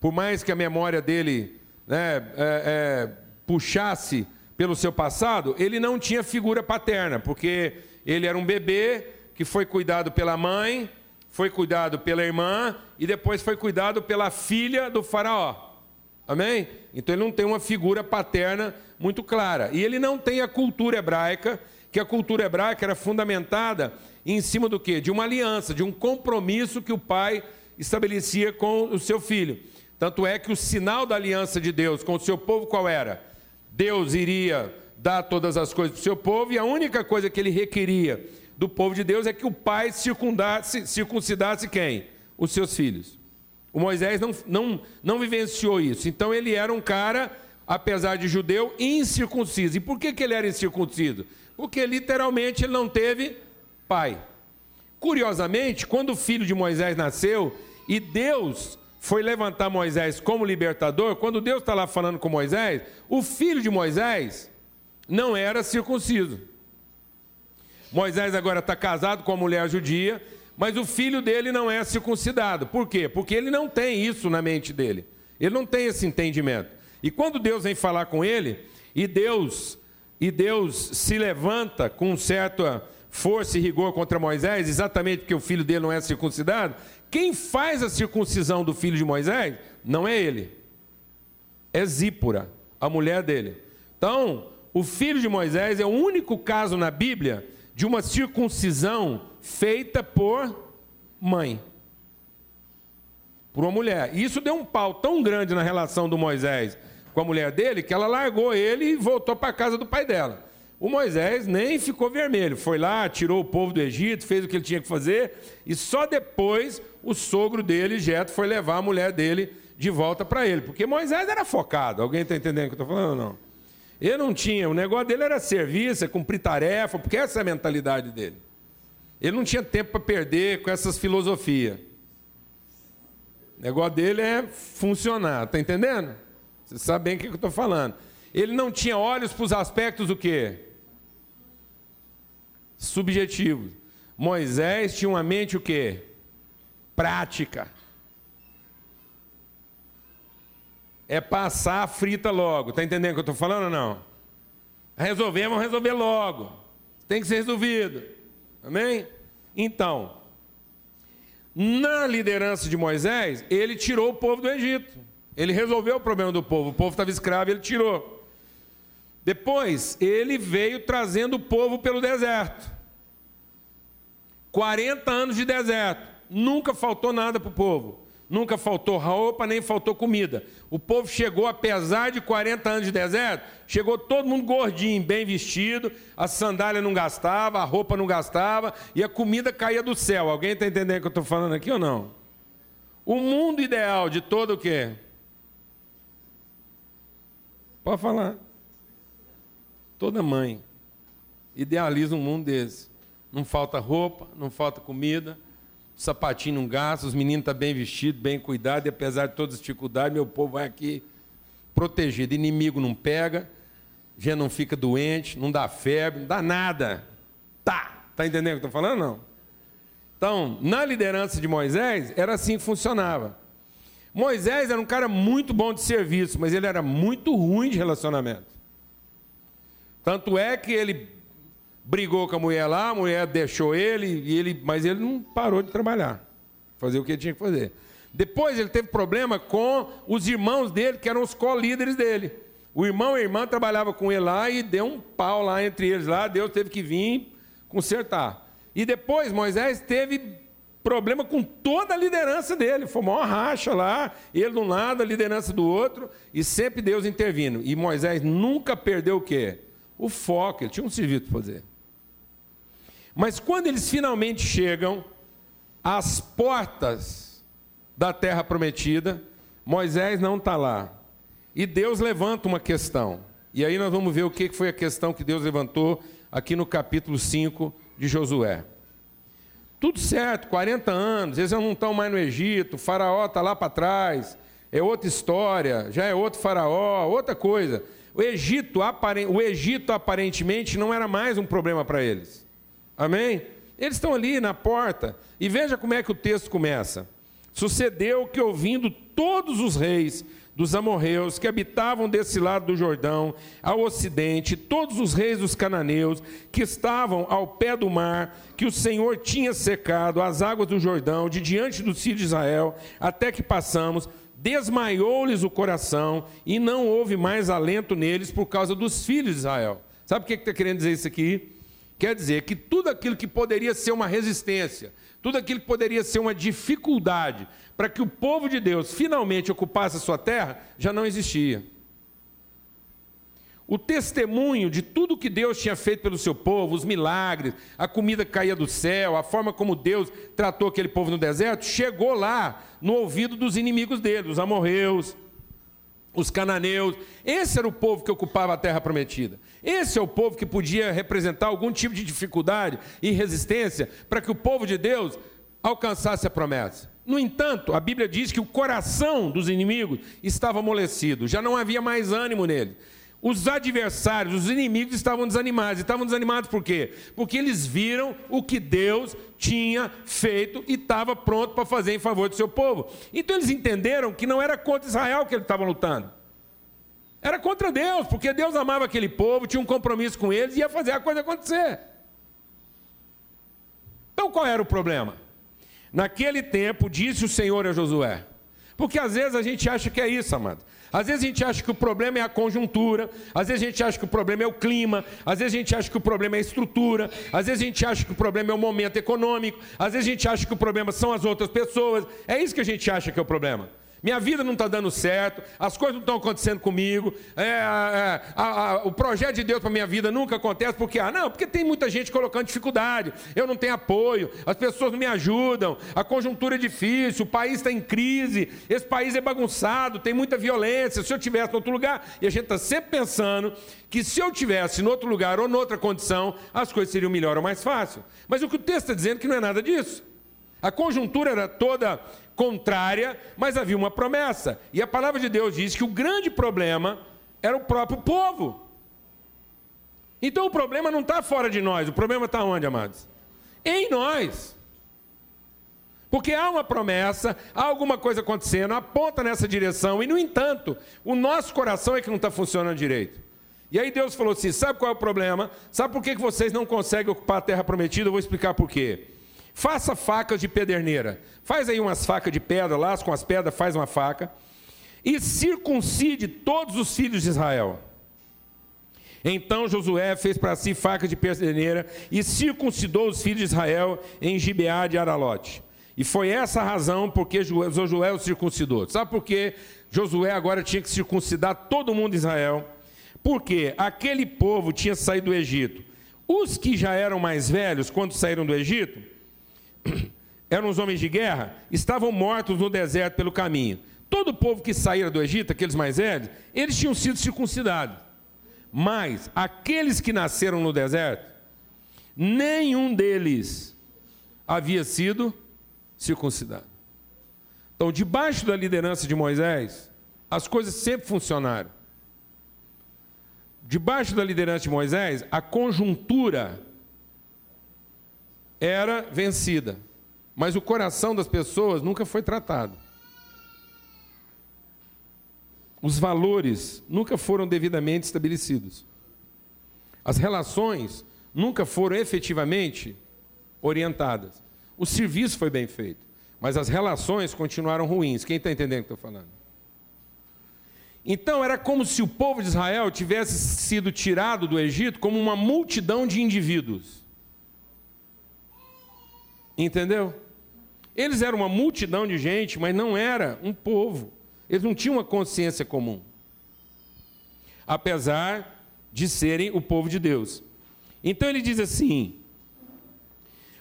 por mais que a memória dele né, é, é, puxasse pelo seu passado, ele não tinha figura paterna, porque ele era um bebê que foi cuidado pela mãe, foi cuidado pela irmã e depois foi cuidado pela filha do faraó. Amém? Então ele não tem uma figura paterna muito clara. E ele não tem a cultura hebraica que a cultura hebraica era fundamentada em cima do quê? De uma aliança, de um compromisso que o pai estabelecia com o seu filho. Tanto é que o sinal da aliança de Deus com o seu povo qual era? Deus iria dar todas as coisas para o seu povo e a única coisa que ele requeria do povo de Deus é que o pai circundasse, circuncidasse quem? Os seus filhos. O Moisés não, não, não vivenciou isso. Então ele era um cara, apesar de judeu, incircunciso. E por que, que ele era incircunciso? Porque literalmente ele não teve pai. Curiosamente, quando o filho de Moisés nasceu e Deus foi levantar Moisés como libertador, quando Deus está lá falando com Moisés, o filho de Moisés não era circunciso. Moisés agora está casado com a mulher judia, mas o filho dele não é circuncidado. Por quê? Porque ele não tem isso na mente dele. Ele não tem esse entendimento. E quando Deus vem falar com ele, e Deus e Deus se levanta com certa força e rigor contra Moisés, exatamente porque o filho dele não é circuncidado, quem faz a circuncisão do filho de Moisés não é ele. É Zípora, a mulher dele. Então, o filho de Moisés é o único caso na Bíblia de uma circuncisão feita por mãe. Por uma mulher. E isso deu um pau tão grande na relação do Moisés com a mulher dele que ela largou ele e voltou para a casa do pai dela. O Moisés nem ficou vermelho, foi lá, tirou o povo do Egito, fez o que ele tinha que fazer, e só depois o sogro dele, Jeto, foi levar a mulher dele de volta para ele, porque Moisés era focado. Alguém está entendendo o que eu estou falando ou não? Ele não tinha, o negócio dele era serviço, é cumprir tarefa, porque essa é a mentalidade dele. Ele não tinha tempo para perder com essas filosofias. O negócio dele é funcionar, tá entendendo? Você sabe bem o que eu estou falando. Ele não tinha olhos para os aspectos do quê? Subjetivos. Moisés tinha uma mente o quê? Prática. É passar a frita logo. Está entendendo o que eu estou falando ou não? Resolver, vamos resolver logo. Tem que ser resolvido. Amém? Então, na liderança de Moisés, ele tirou o povo do Egito. Ele resolveu o problema do povo. O povo estava escravo ele tirou. Depois, ele veio trazendo o povo pelo deserto. 40 anos de deserto. Nunca faltou nada para o povo. Nunca faltou roupa, nem faltou comida. O povo chegou, apesar de 40 anos de deserto, chegou todo mundo gordinho, bem vestido, a sandália não gastava, a roupa não gastava e a comida caía do céu. Alguém está entendendo o que eu estou falando aqui ou não? O mundo ideal de todo o quê? Pode falar. Toda mãe idealiza um mundo desse. Não falta roupa, não falta comida, sapatinho não gasta, os meninos estão tá bem vestidos, bem cuidados, e apesar de todas as dificuldades, meu povo vai aqui protegido. Inimigo não pega, já não fica doente, não dá febre, não dá nada. Tá, tá entendendo o que eu estou falando? Não. Então, na liderança de Moisés, era assim que funcionava. Moisés era um cara muito bom de serviço, mas ele era muito ruim de relacionamento. Tanto é que ele brigou com a mulher lá, a mulher deixou ele, e ele, mas ele não parou de trabalhar, fazer o que tinha que fazer. Depois ele teve problema com os irmãos dele, que eram os co-líderes dele. O irmão e a irmã trabalhavam com ele lá e deu um pau lá entre eles lá, Deus teve que vir consertar. E depois Moisés teve problema com toda a liderança dele, foi uma racha lá, ele de um lado, a liderança do outro, e sempre Deus intervindo. E Moisés nunca perdeu o quê? O foco, ele tinha um serviço para fazer. Mas quando eles finalmente chegam às portas da terra prometida, Moisés não está lá. E Deus levanta uma questão. E aí nós vamos ver o que foi a questão que Deus levantou aqui no capítulo 5 de Josué. Tudo certo, 40 anos, eles não estão mais no Egito, o faraó está lá para trás, é outra história, já é outro faraó, outra coisa. O Egito, o Egito aparentemente não era mais um problema para eles. Amém? Eles estão ali na porta. E veja como é que o texto começa. Sucedeu que, ouvindo todos os reis dos amorreus que habitavam desse lado do Jordão, ao ocidente, todos os reis dos cananeus que estavam ao pé do mar, que o Senhor tinha secado as águas do Jordão de diante dos filhos de Israel, até que passamos, desmaiou-lhes o coração e não houve mais alento neles por causa dos filhos de Israel. Sabe o que está querendo dizer isso aqui? Quer dizer que tudo aquilo que poderia ser uma resistência, tudo aquilo que poderia ser uma dificuldade para que o povo de Deus finalmente ocupasse a sua terra, já não existia. O testemunho de tudo que Deus tinha feito pelo seu povo, os milagres, a comida que caía do céu, a forma como Deus tratou aquele povo no deserto, chegou lá no ouvido dos inimigos dele, os amorreus, os cananeus. Esse era o povo que ocupava a terra prometida. Esse é o povo que podia representar algum tipo de dificuldade e resistência para que o povo de Deus alcançasse a promessa. No entanto, a Bíblia diz que o coração dos inimigos estava amolecido, já não havia mais ânimo nele. Os adversários, os inimigos estavam desanimados. Estavam desanimados por quê? Porque eles viram o que Deus tinha feito e estava pronto para fazer em favor do seu povo. Então eles entenderam que não era contra Israel que eles estavam lutando. Era contra Deus, porque Deus amava aquele povo, tinha um compromisso com eles e ia fazer a coisa acontecer. Então qual era o problema? Naquele tempo, disse o Senhor a Josué. Porque às vezes a gente acha que é isso, amado. Às vezes a gente acha que o problema é a conjuntura, às vezes a gente acha que o problema é o clima, às vezes a gente acha que o problema é a estrutura, às vezes a gente acha que o problema é o momento econômico, às vezes a gente acha que o problema são as outras pessoas. É isso que a gente acha que é o problema. Minha vida não está dando certo, as coisas não estão acontecendo comigo, é, é, a, a, o projeto de Deus para minha vida nunca acontece, porque, ah, não, porque tem muita gente colocando dificuldade, eu não tenho apoio, as pessoas não me ajudam, a conjuntura é difícil, o país está em crise, esse país é bagunçado, tem muita violência. Se eu tivesse em outro lugar, e a gente está sempre pensando que se eu tivesse em outro lugar ou noutra condição, as coisas seriam melhor ou mais fácil. Mas o que o texto está dizendo é que não é nada disso. A conjuntura era toda contrária, mas havia uma promessa. E a palavra de Deus diz que o grande problema era o próprio povo. Então o problema não está fora de nós, o problema está onde, amados? Em nós. Porque há uma promessa, há alguma coisa acontecendo, aponta nessa direção, e no entanto, o nosso coração é que não está funcionando direito. E aí Deus falou assim: sabe qual é o problema? Sabe por que vocês não conseguem ocupar a terra prometida? Eu vou explicar por quê. Faça facas de pederneira. Faz aí umas facas de pedra, lá com as pedras, faz uma faca. E circuncide todos os filhos de Israel. Então Josué fez para si facas de pederneira e circuncidou os filhos de Israel em Gibeá de Aralote. E foi essa a razão porque Josué o circuncidou. Sabe por que Josué agora tinha que circuncidar todo mundo de Israel? Porque aquele povo tinha saído do Egito. Os que já eram mais velhos, quando saíram do Egito, eram os homens de guerra, estavam mortos no deserto pelo caminho. Todo o povo que saíra do Egito, aqueles mais velhos, eles tinham sido circuncidados. Mas aqueles que nasceram no deserto, nenhum deles havia sido circuncidado. Então, debaixo da liderança de Moisés, as coisas sempre funcionaram. Debaixo da liderança de Moisés, a conjuntura era vencida, mas o coração das pessoas nunca foi tratado. Os valores nunca foram devidamente estabelecidos. As relações nunca foram efetivamente orientadas. O serviço foi bem feito, mas as relações continuaram ruins. Quem está entendendo o que estou falando? Então era como se o povo de Israel tivesse sido tirado do Egito como uma multidão de indivíduos. Entendeu? Eles eram uma multidão de gente, mas não era um povo. Eles não tinham uma consciência comum. Apesar de serem o povo de Deus. Então ele diz assim: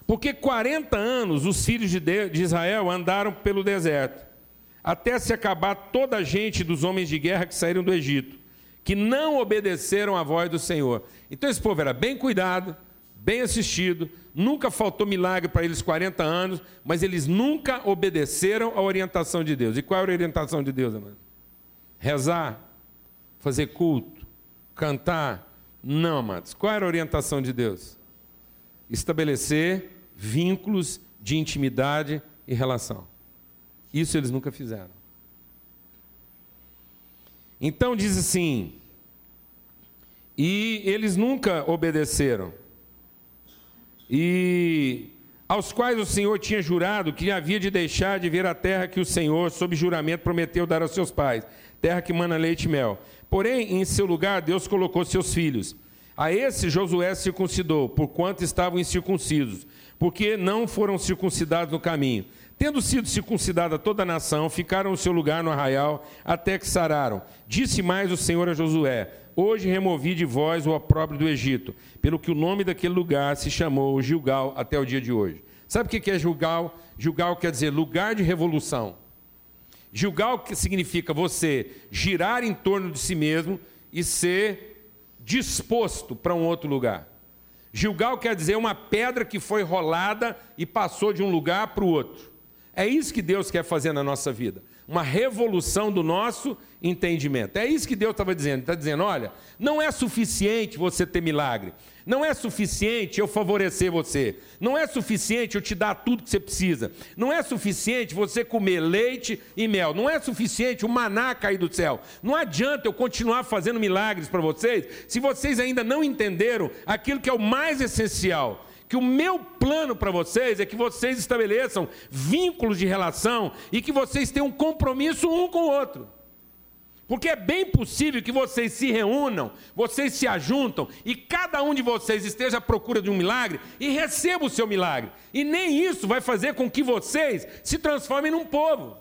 Porque 40 anos os filhos de Israel andaram pelo deserto, até se acabar toda a gente dos homens de guerra que saíram do Egito, que não obedeceram à voz do Senhor. Então esse povo era bem cuidado, bem assistido, nunca faltou milagre para eles 40 anos, mas eles nunca obedeceram à orientação de Deus. E qual era a orientação de Deus, amado? Rezar, fazer culto, cantar. Não, amados. Qual era a orientação de Deus? Estabelecer vínculos de intimidade e relação. Isso eles nunca fizeram. Então diz assim: e eles nunca obedeceram e aos quais o Senhor tinha jurado que havia de deixar de ver a terra que o Senhor, sob juramento, prometeu dar aos seus pais, terra que mana leite e mel. Porém, em seu lugar, Deus colocou seus filhos, A esse Josué circuncidou, porquanto estavam incircuncisos, porque não foram circuncidados no caminho. Tendo sido circuncidada toda a nação, ficaram no seu lugar no arraial até que sararam. Disse mais o Senhor a Josué: Hoje removi de vós o opróbrio do Egito, pelo que o nome daquele lugar se chamou Gilgal até o dia de hoje. Sabe o que é Gilgal? Gilgal quer dizer lugar de revolução. Gilgal que significa você girar em torno de si mesmo e ser disposto para um outro lugar. Gilgal quer dizer uma pedra que foi rolada e passou de um lugar para o outro. É isso que Deus quer fazer na nossa vida. Uma revolução do nosso entendimento. É isso que Deus estava dizendo. Está dizendo: olha, não é suficiente você ter milagre. Não é suficiente eu favorecer você. Não é suficiente eu te dar tudo que você precisa. Não é suficiente você comer leite e mel. Não é suficiente o maná cair do céu. Não adianta eu continuar fazendo milagres para vocês se vocês ainda não entenderam aquilo que é o mais essencial que o meu plano para vocês é que vocês estabeleçam vínculos de relação e que vocês tenham um compromisso um com o outro. Porque é bem possível que vocês se reúnam, vocês se ajuntam e cada um de vocês esteja à procura de um milagre e receba o seu milagre. E nem isso vai fazer com que vocês se transformem num povo.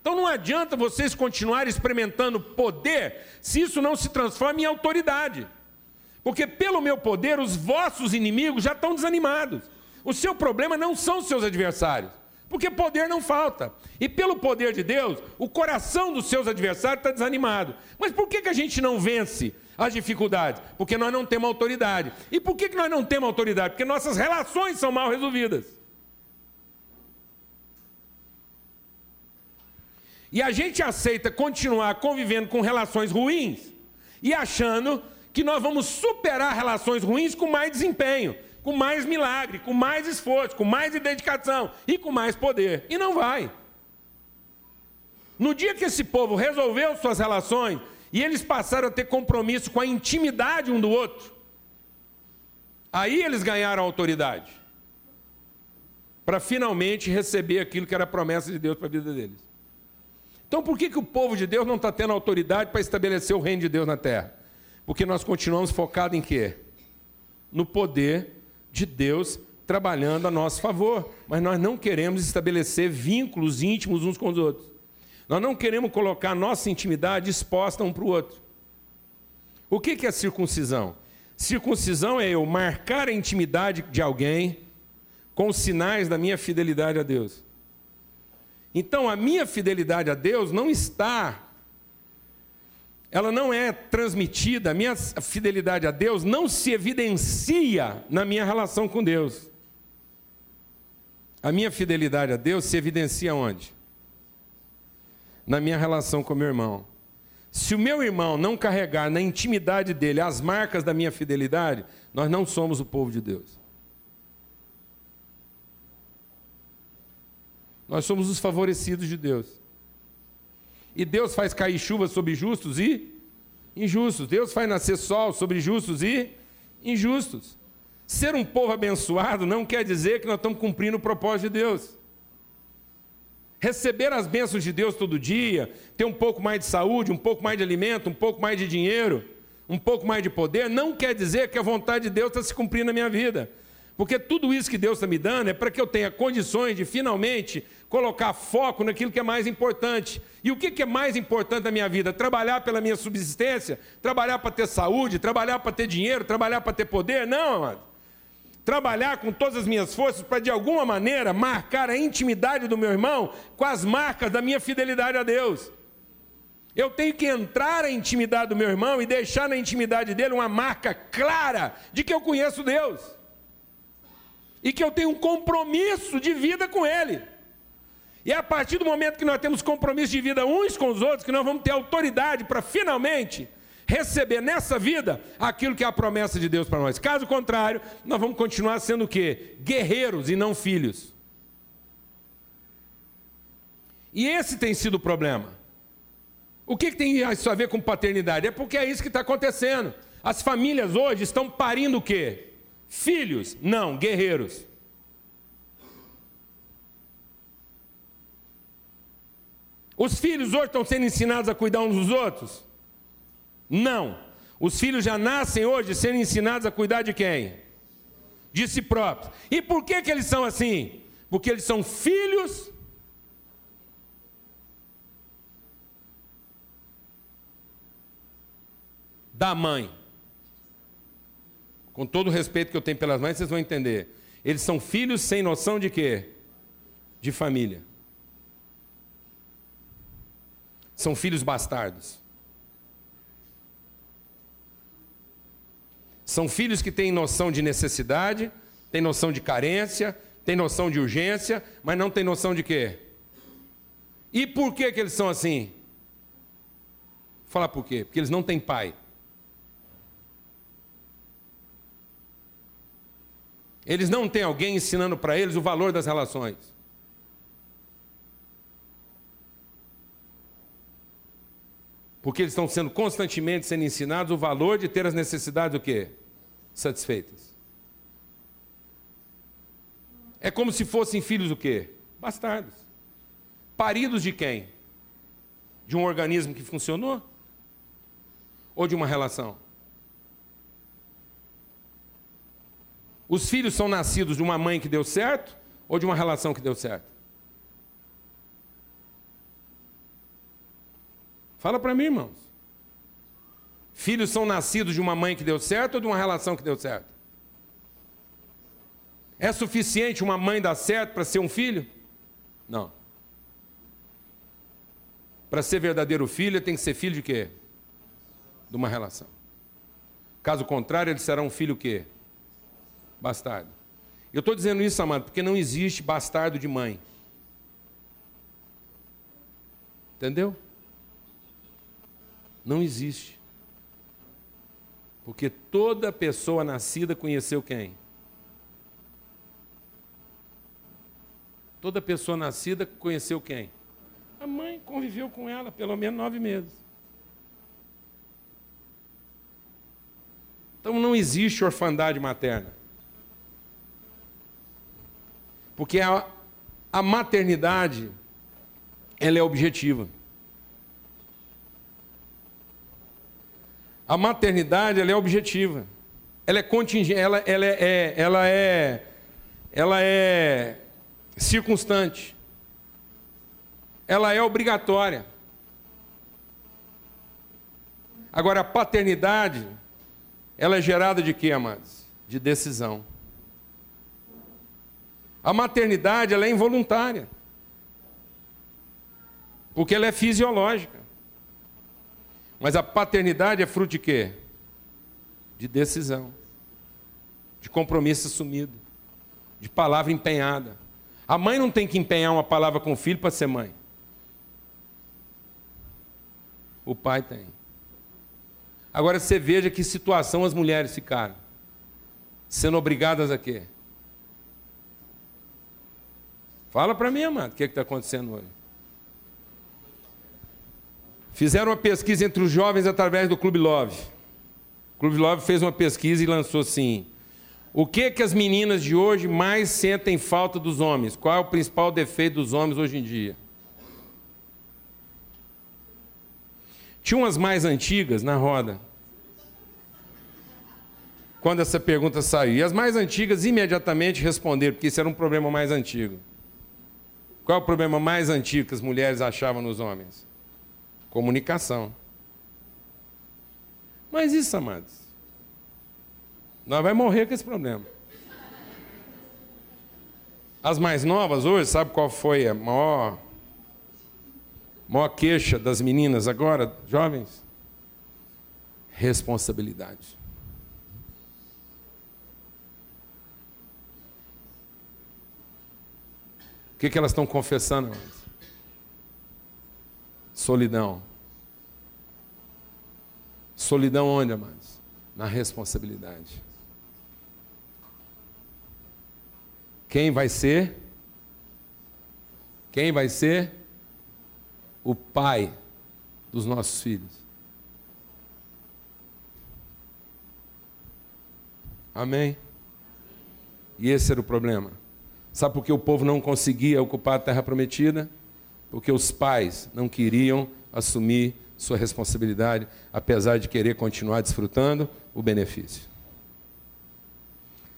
Então não adianta vocês continuarem experimentando poder se isso não se transforma em autoridade. Porque pelo meu poder os vossos inimigos já estão desanimados. O seu problema não são os seus adversários, porque poder não falta. E pelo poder de Deus, o coração dos seus adversários está desanimado. Mas por que, que a gente não vence as dificuldades? Porque nós não temos autoridade. E por que, que nós não temos autoridade? Porque nossas relações são mal resolvidas. E a gente aceita continuar convivendo com relações ruins e achando que nós vamos superar relações ruins com mais desempenho, com mais milagre, com mais esforço, com mais dedicação e com mais poder. E não vai. No dia que esse povo resolveu suas relações e eles passaram a ter compromisso com a intimidade um do outro, aí eles ganharam autoridade para finalmente receber aquilo que era a promessa de Deus para a vida deles. Então, por que, que o povo de Deus não está tendo autoridade para estabelecer o reino de Deus na terra? Porque nós continuamos focados em quê? No poder de Deus trabalhando a nosso favor. Mas nós não queremos estabelecer vínculos íntimos uns com os outros. Nós não queremos colocar nossa intimidade exposta um para o outro. O que é circuncisão? Circuncisão é eu marcar a intimidade de alguém com os sinais da minha fidelidade a Deus. Então, a minha fidelidade a Deus não está ela não é transmitida, a minha fidelidade a Deus não se evidencia na minha relação com Deus. A minha fidelidade a Deus se evidencia onde? Na minha relação com meu irmão. Se o meu irmão não carregar na intimidade dele as marcas da minha fidelidade, nós não somos o povo de Deus. Nós somos os favorecidos de Deus. E Deus faz cair chuva sobre justos e injustos. Deus faz nascer sol sobre justos e injustos. Ser um povo abençoado não quer dizer que nós estamos cumprindo o propósito de Deus. Receber as bênçãos de Deus todo dia, ter um pouco mais de saúde, um pouco mais de alimento, um pouco mais de dinheiro, um pouco mais de poder, não quer dizer que a vontade de Deus está se cumprindo na minha vida. Porque tudo isso que Deus está me dando é para que eu tenha condições de finalmente colocar foco naquilo que é mais importante. E o que é mais importante na minha vida? Trabalhar pela minha subsistência? Trabalhar para ter saúde? Trabalhar para ter dinheiro? Trabalhar para ter poder? Não, amado. Trabalhar com todas as minhas forças para, de alguma maneira, marcar a intimidade do meu irmão com as marcas da minha fidelidade a Deus. Eu tenho que entrar na intimidade do meu irmão e deixar na intimidade dele uma marca clara de que eu conheço Deus e que eu tenho um compromisso de vida com Ele. E é a partir do momento que nós temos compromisso de vida uns com os outros, que nós vamos ter autoridade para finalmente receber nessa vida aquilo que é a promessa de Deus para nós. Caso contrário, nós vamos continuar sendo o quê? Guerreiros e não filhos. E esse tem sido o problema. O que, que tem isso a ver com paternidade? É porque é isso que está acontecendo. As famílias hoje estão parindo o quê? Filhos, não, guerreiros. Os filhos hoje estão sendo ensinados a cuidar uns dos outros? Não. Os filhos já nascem hoje sendo ensinados a cuidar de quem? De si próprios. E por que, que eles são assim? Porque eles são filhos da mãe. Com todo o respeito que eu tenho pelas mães, vocês vão entender. Eles são filhos sem noção de quê? De família. São filhos bastardos. São filhos que têm noção de necessidade, têm noção de carência, têm noção de urgência, mas não têm noção de quê? E por que, que eles são assim? Vou falar por quê? Porque eles não têm pai. Eles não têm alguém ensinando para eles o valor das relações. Porque eles estão sendo constantemente sendo ensinados o valor de ter as necessidades o quê? Satisfeitas. É como se fossem filhos o quê? Bastardos. Paridos de quem? De um organismo que funcionou? Ou de uma relação? Os filhos são nascidos de uma mãe que deu certo ou de uma relação que deu certo? Fala para mim, irmãos. Filhos são nascidos de uma mãe que deu certo ou de uma relação que deu certo? É suficiente uma mãe dar certo para ser um filho? Não. Para ser verdadeiro filho, tem que ser filho de quê? De uma relação. Caso contrário, ele será um filho quê? Bastardo. Eu estou dizendo isso, amado, porque não existe bastardo de mãe. Entendeu? Não existe. Porque toda pessoa nascida conheceu quem? Toda pessoa nascida conheceu quem? A mãe conviveu com ela pelo menos nove meses. Então não existe orfandade materna. Porque a, a maternidade, ela é objetiva. A maternidade, ela é objetiva. Ela é contingente, ela, ela, é, é, ela é, ela é circunstante. Ela é obrigatória. Agora, a paternidade, ela é gerada de quê, amados? De decisão. A maternidade ela é involuntária. Porque ela é fisiológica. Mas a paternidade é fruto de quê? De decisão. De compromisso assumido. De palavra empenhada. A mãe não tem que empenhar uma palavra com o filho para ser mãe. O pai tem. Agora você veja que situação as mulheres ficaram. Sendo obrigadas a quê? Fala para mim, amado, o que é está acontecendo hoje? Fizeram uma pesquisa entre os jovens através do Clube Love. O Clube Love fez uma pesquisa e lançou assim: O que que as meninas de hoje mais sentem falta dos homens? Qual é o principal defeito dos homens hoje em dia? Tinha umas mais antigas na roda. Quando essa pergunta saiu. E as mais antigas imediatamente responderam, porque isso era um problema mais antigo. Qual é o problema mais antigo que as mulheres achavam nos homens? Comunicação. Mas isso, amados, nós vamos morrer com esse problema. As mais novas hoje, sabe qual foi a maior, maior queixa das meninas agora, jovens? Responsabilidade. Que, que elas estão confessando? Solidão. Solidão onde, amados? Na responsabilidade. Quem vai ser? Quem vai ser? O pai dos nossos filhos. Amém? E esse era o problema. Sabe por que o povo não conseguia ocupar a terra prometida? Porque os pais não queriam assumir sua responsabilidade, apesar de querer continuar desfrutando o benefício.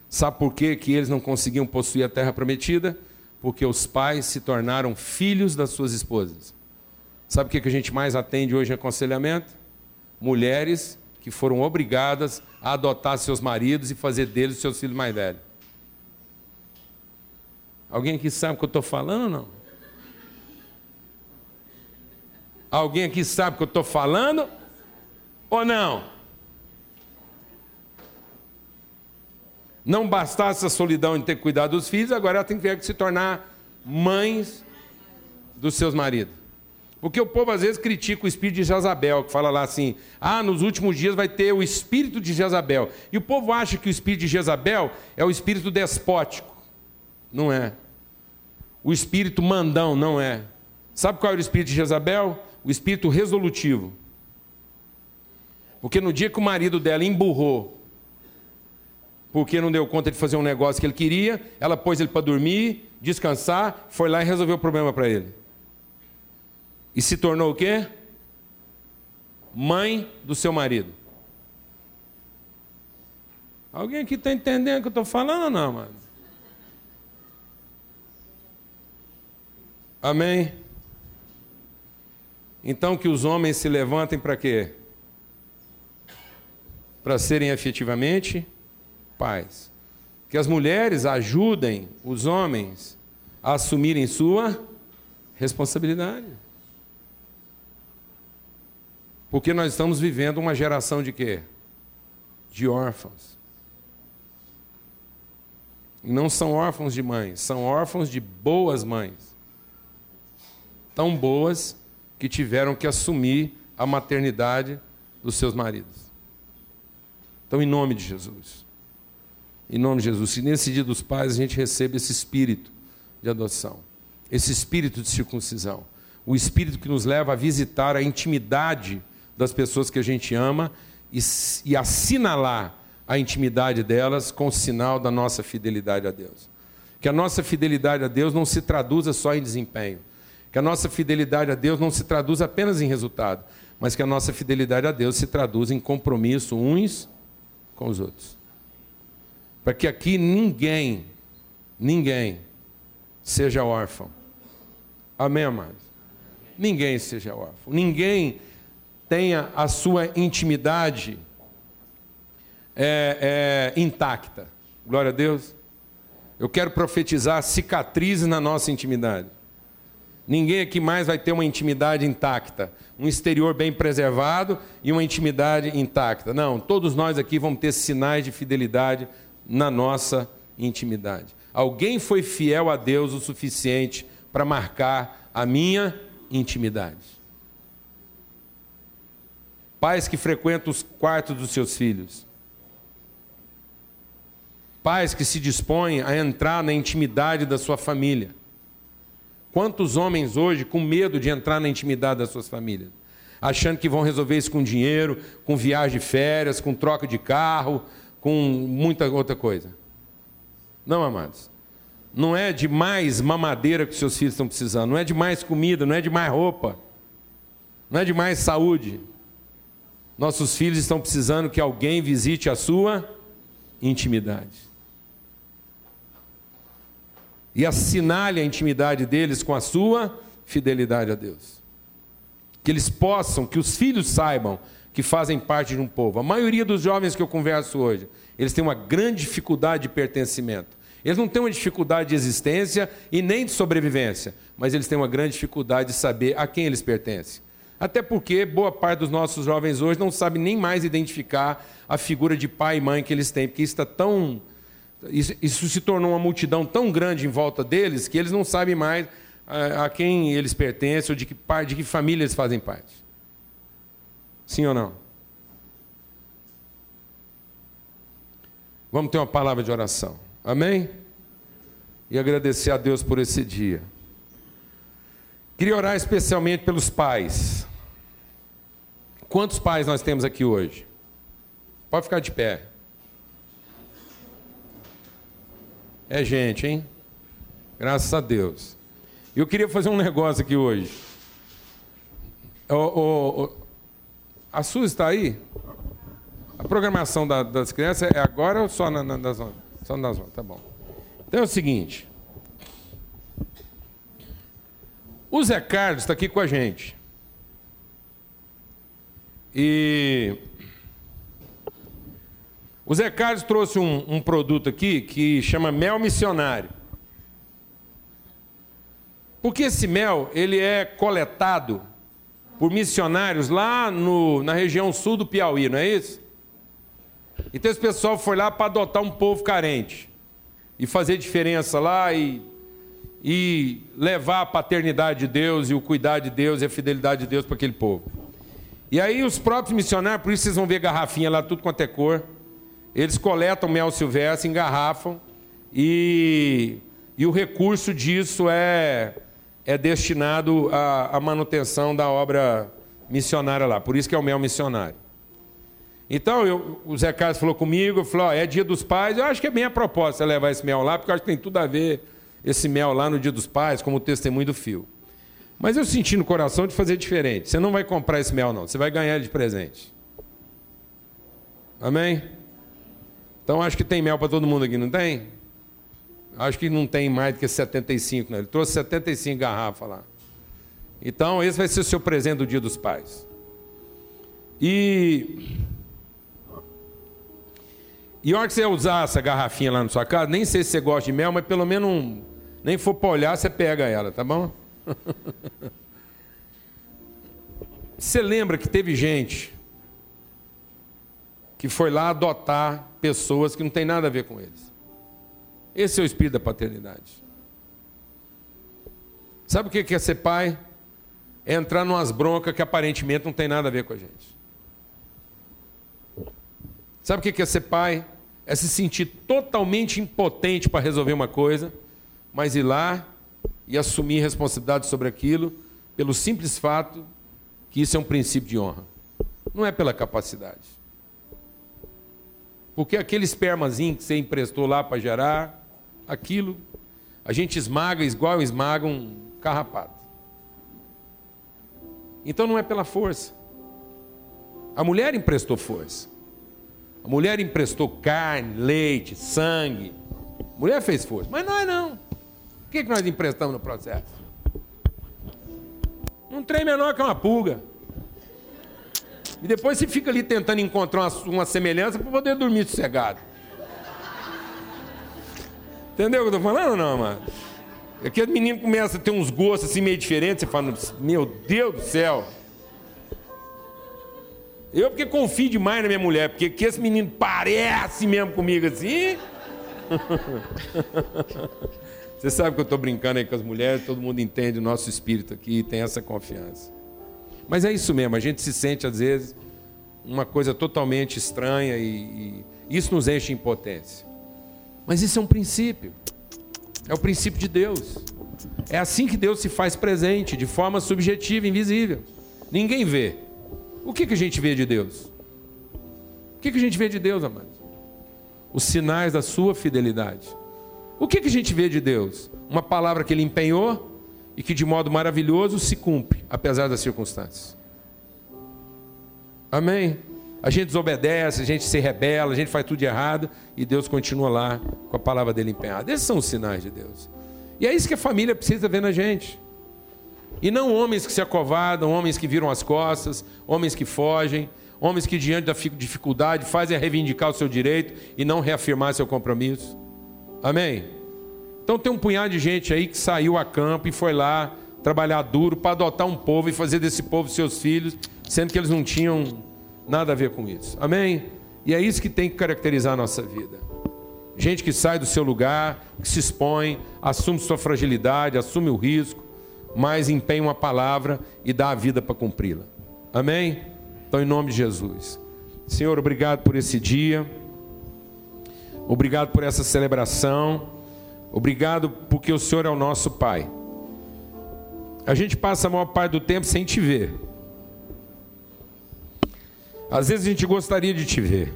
Sabe por que, que eles não conseguiam possuir a terra prometida? Porque os pais se tornaram filhos das suas esposas. Sabe o que, que a gente mais atende hoje em aconselhamento? Mulheres que foram obrigadas a adotar seus maridos e fazer deles seus filhos mais velhos. Alguém aqui sabe o que eu estou falando ou não? Alguém aqui sabe o que eu estou falando ou não? Não bastasse a solidão em ter cuidado dos filhos, agora ela tem que se tornar mães dos seus maridos. Porque o povo às vezes critica o espírito de Jezabel, que fala lá assim: ah, nos últimos dias vai ter o espírito de Jezabel. E o povo acha que o espírito de Jezabel é o espírito despótico. Não é. O espírito mandão, não é. Sabe qual era o espírito de Jezabel? O espírito resolutivo. Porque no dia que o marido dela emburrou, porque não deu conta de fazer um negócio que ele queria, ela pôs ele para dormir, descansar, foi lá e resolveu o problema para ele. E se tornou o quê? Mãe do seu marido. Alguém aqui está entendendo o que eu estou falando ou não, mano? Amém? Então que os homens se levantem para quê? Para serem efetivamente pais. Que as mulheres ajudem os homens a assumirem sua responsabilidade. Porque nós estamos vivendo uma geração de quê? De órfãos. Não são órfãos de mães, são órfãos de boas mães. Tão boas que tiveram que assumir a maternidade dos seus maridos. Então, em nome de Jesus. Em nome de Jesus. Se nesse dia dos pais a gente recebe esse espírito de adoção, esse espírito de circuncisão, o espírito que nos leva a visitar a intimidade das pessoas que a gente ama e, e assinalar a intimidade delas com o sinal da nossa fidelidade a Deus. Que a nossa fidelidade a Deus não se traduza só em desempenho. Que a nossa fidelidade a Deus não se traduza apenas em resultado, mas que a nossa fidelidade a Deus se traduza em compromisso uns com os outros. Para que aqui ninguém, ninguém seja órfão. Amém, amados? Ninguém seja órfão. Ninguém tenha a sua intimidade é, é, intacta. Glória a Deus. Eu quero profetizar cicatrizes na nossa intimidade. Ninguém aqui mais vai ter uma intimidade intacta, um exterior bem preservado e uma intimidade intacta. Não, todos nós aqui vamos ter sinais de fidelidade na nossa intimidade. Alguém foi fiel a Deus o suficiente para marcar a minha intimidade. Pais que frequentam os quartos dos seus filhos. Pais que se dispõem a entrar na intimidade da sua família. Quantos homens hoje com medo de entrar na intimidade das suas famílias? Achando que vão resolver isso com dinheiro, com viagem de férias, com troca de carro, com muita outra coisa. Não, amados. Não é de mais mamadeira que seus filhos estão precisando, não é de mais comida, não é de mais roupa, não é de mais saúde. Nossos filhos estão precisando que alguém visite a sua intimidade. E assinale a intimidade deles com a sua fidelidade a Deus. Que eles possam, que os filhos saibam que fazem parte de um povo. A maioria dos jovens que eu converso hoje, eles têm uma grande dificuldade de pertencimento. Eles não têm uma dificuldade de existência e nem de sobrevivência, mas eles têm uma grande dificuldade de saber a quem eles pertencem. Até porque boa parte dos nossos jovens hoje não sabe nem mais identificar a figura de pai e mãe que eles têm, porque isso está tão. Isso, se tornou uma multidão tão grande em volta deles que eles não sabem mais a, a quem eles pertencem ou de que, de que família eles fazem parte. Sim ou não? Vamos ter uma palavra de oração. Amém? E agradecer a Deus por esse dia. Queria orar especialmente pelos pais. Quantos pais nós temos aqui hoje? Pode ficar de pé. É gente, hein? Graças a Deus. Eu queria fazer um negócio aqui hoje. A sua está aí? A programação da, das crianças é agora ou só na, na, na zona? Só na zona, tá bom. Então é o seguinte. O Zé Carlos está aqui com a gente. E o Zé Carlos trouxe um, um produto aqui que chama mel missionário. Porque esse mel ele é coletado por missionários lá no, na região sul do Piauí, não é isso? Então esse pessoal foi lá para adotar um povo carente e fazer diferença lá e e levar a paternidade de Deus e o cuidar de Deus e a fidelidade de Deus para aquele povo. E aí os próprios missionários, por isso vocês vão ver garrafinha lá, tudo quanto é cor, eles coletam mel silvestre, engarrafam e, e o recurso disso é, é destinado à, à manutenção da obra missionária lá, por isso que é o mel missionário. Então, eu, o Zé Carlos falou comigo, falou, oh, é dia dos pais, eu acho que é bem a proposta levar esse mel lá, porque eu acho que tem tudo a ver esse mel lá no dia dos pais, como testemunho do fio. Mas eu senti no coração de fazer diferente. Você não vai comprar esse mel, não. Você vai ganhar ele de presente. Amém? Então acho que tem mel para todo mundo aqui, não tem? Acho que não tem mais do que 75, não. Ele trouxe 75 garrafas lá. Então esse vai ser o seu presente do dia dos pais. E. E a hora que você usar essa garrafinha lá na sua casa, nem sei se você gosta de mel, mas pelo menos um, nem for para olhar, você pega ela, tá bom? você lembra que teve gente que foi lá adotar pessoas que não tem nada a ver com eles. Esse é o espírito da paternidade. Sabe o que é ser pai? É entrar numas broncas que aparentemente não tem nada a ver com a gente. Sabe o que é ser pai? É se sentir totalmente impotente para resolver uma coisa mas ir lá e assumir responsabilidade sobre aquilo pelo simples fato que isso é um princípio de honra. Não é pela capacidade. Porque aquele espermazinho que você emprestou lá para gerar, aquilo, a gente esmaga igual esmaga um carrapato. Então não é pela força. A mulher emprestou força. A mulher emprestou carne, leite, sangue. A mulher fez força, mas nós não que, que nós emprestamos no processo? Um trem menor que uma pulga. E depois você fica ali tentando encontrar uma, uma semelhança para poder dormir sossegado. Entendeu o que eu estou falando não, mano? É que o menino começa a ter uns gostos assim meio diferentes, você fala, meu Deus do céu. Eu porque confio demais na minha mulher, porque que esse menino parece mesmo comigo assim. Você sabe que eu estou brincando aí com as mulheres, todo mundo entende o nosso espírito aqui e tem essa confiança. Mas é isso mesmo, a gente se sente às vezes uma coisa totalmente estranha e, e isso nos enche de impotência. Mas isso é um princípio, é o princípio de Deus. É assim que Deus se faz presente, de forma subjetiva, invisível. Ninguém vê. O que, que a gente vê de Deus? O que, que a gente vê de Deus, amados? Os sinais da sua fidelidade. O que, que a gente vê de Deus? Uma palavra que ele empenhou e que de modo maravilhoso se cumpre, apesar das circunstâncias. Amém? A gente desobedece, a gente se rebela, a gente faz tudo errado e Deus continua lá com a palavra dele empenhada. Esses são os sinais de Deus. E é isso que a família precisa ver na gente. E não homens que se acovardam, homens que viram as costas, homens que fogem, homens que diante da dificuldade fazem reivindicar o seu direito e não reafirmar seu compromisso. Amém? Então tem um punhado de gente aí que saiu a campo e foi lá trabalhar duro para adotar um povo e fazer desse povo seus filhos, sendo que eles não tinham nada a ver com isso. Amém? E é isso que tem que caracterizar a nossa vida. Gente que sai do seu lugar, que se expõe, assume sua fragilidade, assume o risco, mas empenha uma palavra e dá a vida para cumpri-la. Amém? Então, em nome de Jesus. Senhor, obrigado por esse dia. Obrigado por essa celebração. Obrigado porque o Senhor é o nosso Pai. A gente passa a maior parte do tempo sem te ver. Às vezes a gente gostaria de te ver.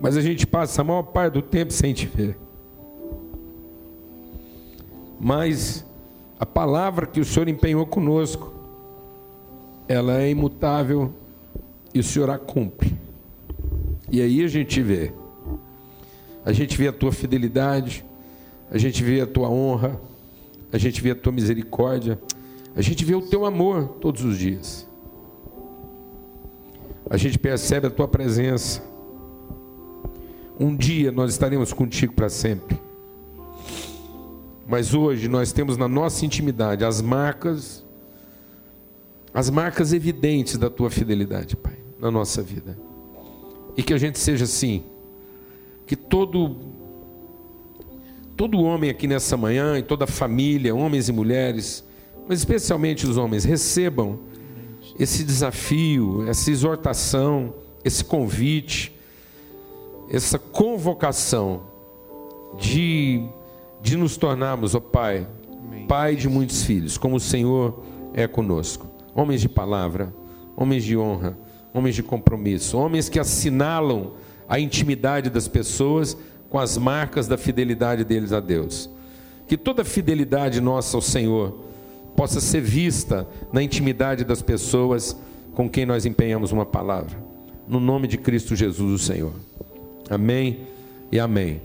Mas a gente passa a maior parte do tempo sem te ver. Mas A palavra que o Senhor empenhou conosco, ela é imutável e o Senhor a cumpre. E aí a gente vê. A gente vê a tua fidelidade, a gente vê a tua honra, a gente vê a tua misericórdia, a gente vê o teu amor todos os dias. A gente percebe a tua presença. Um dia nós estaremos contigo para sempre. Mas hoje nós temos na nossa intimidade as marcas, as marcas evidentes da tua fidelidade, Pai, na nossa vida. E que a gente seja assim, que todo todo homem aqui nessa manhã e toda a família, homens e mulheres, mas especialmente os homens, recebam esse desafio, essa exortação, esse convite, essa convocação de, de nos tornarmos, ó Pai, Pai de muitos filhos, como o Senhor é conosco. Homens de palavra, homens de honra, homens de compromisso, homens que assinalam a intimidade das pessoas com as marcas da fidelidade deles a Deus. Que toda fidelidade nossa ao Senhor possa ser vista na intimidade das pessoas com quem nós empenhamos uma palavra. No nome de Cristo Jesus, o Senhor. Amém e amém.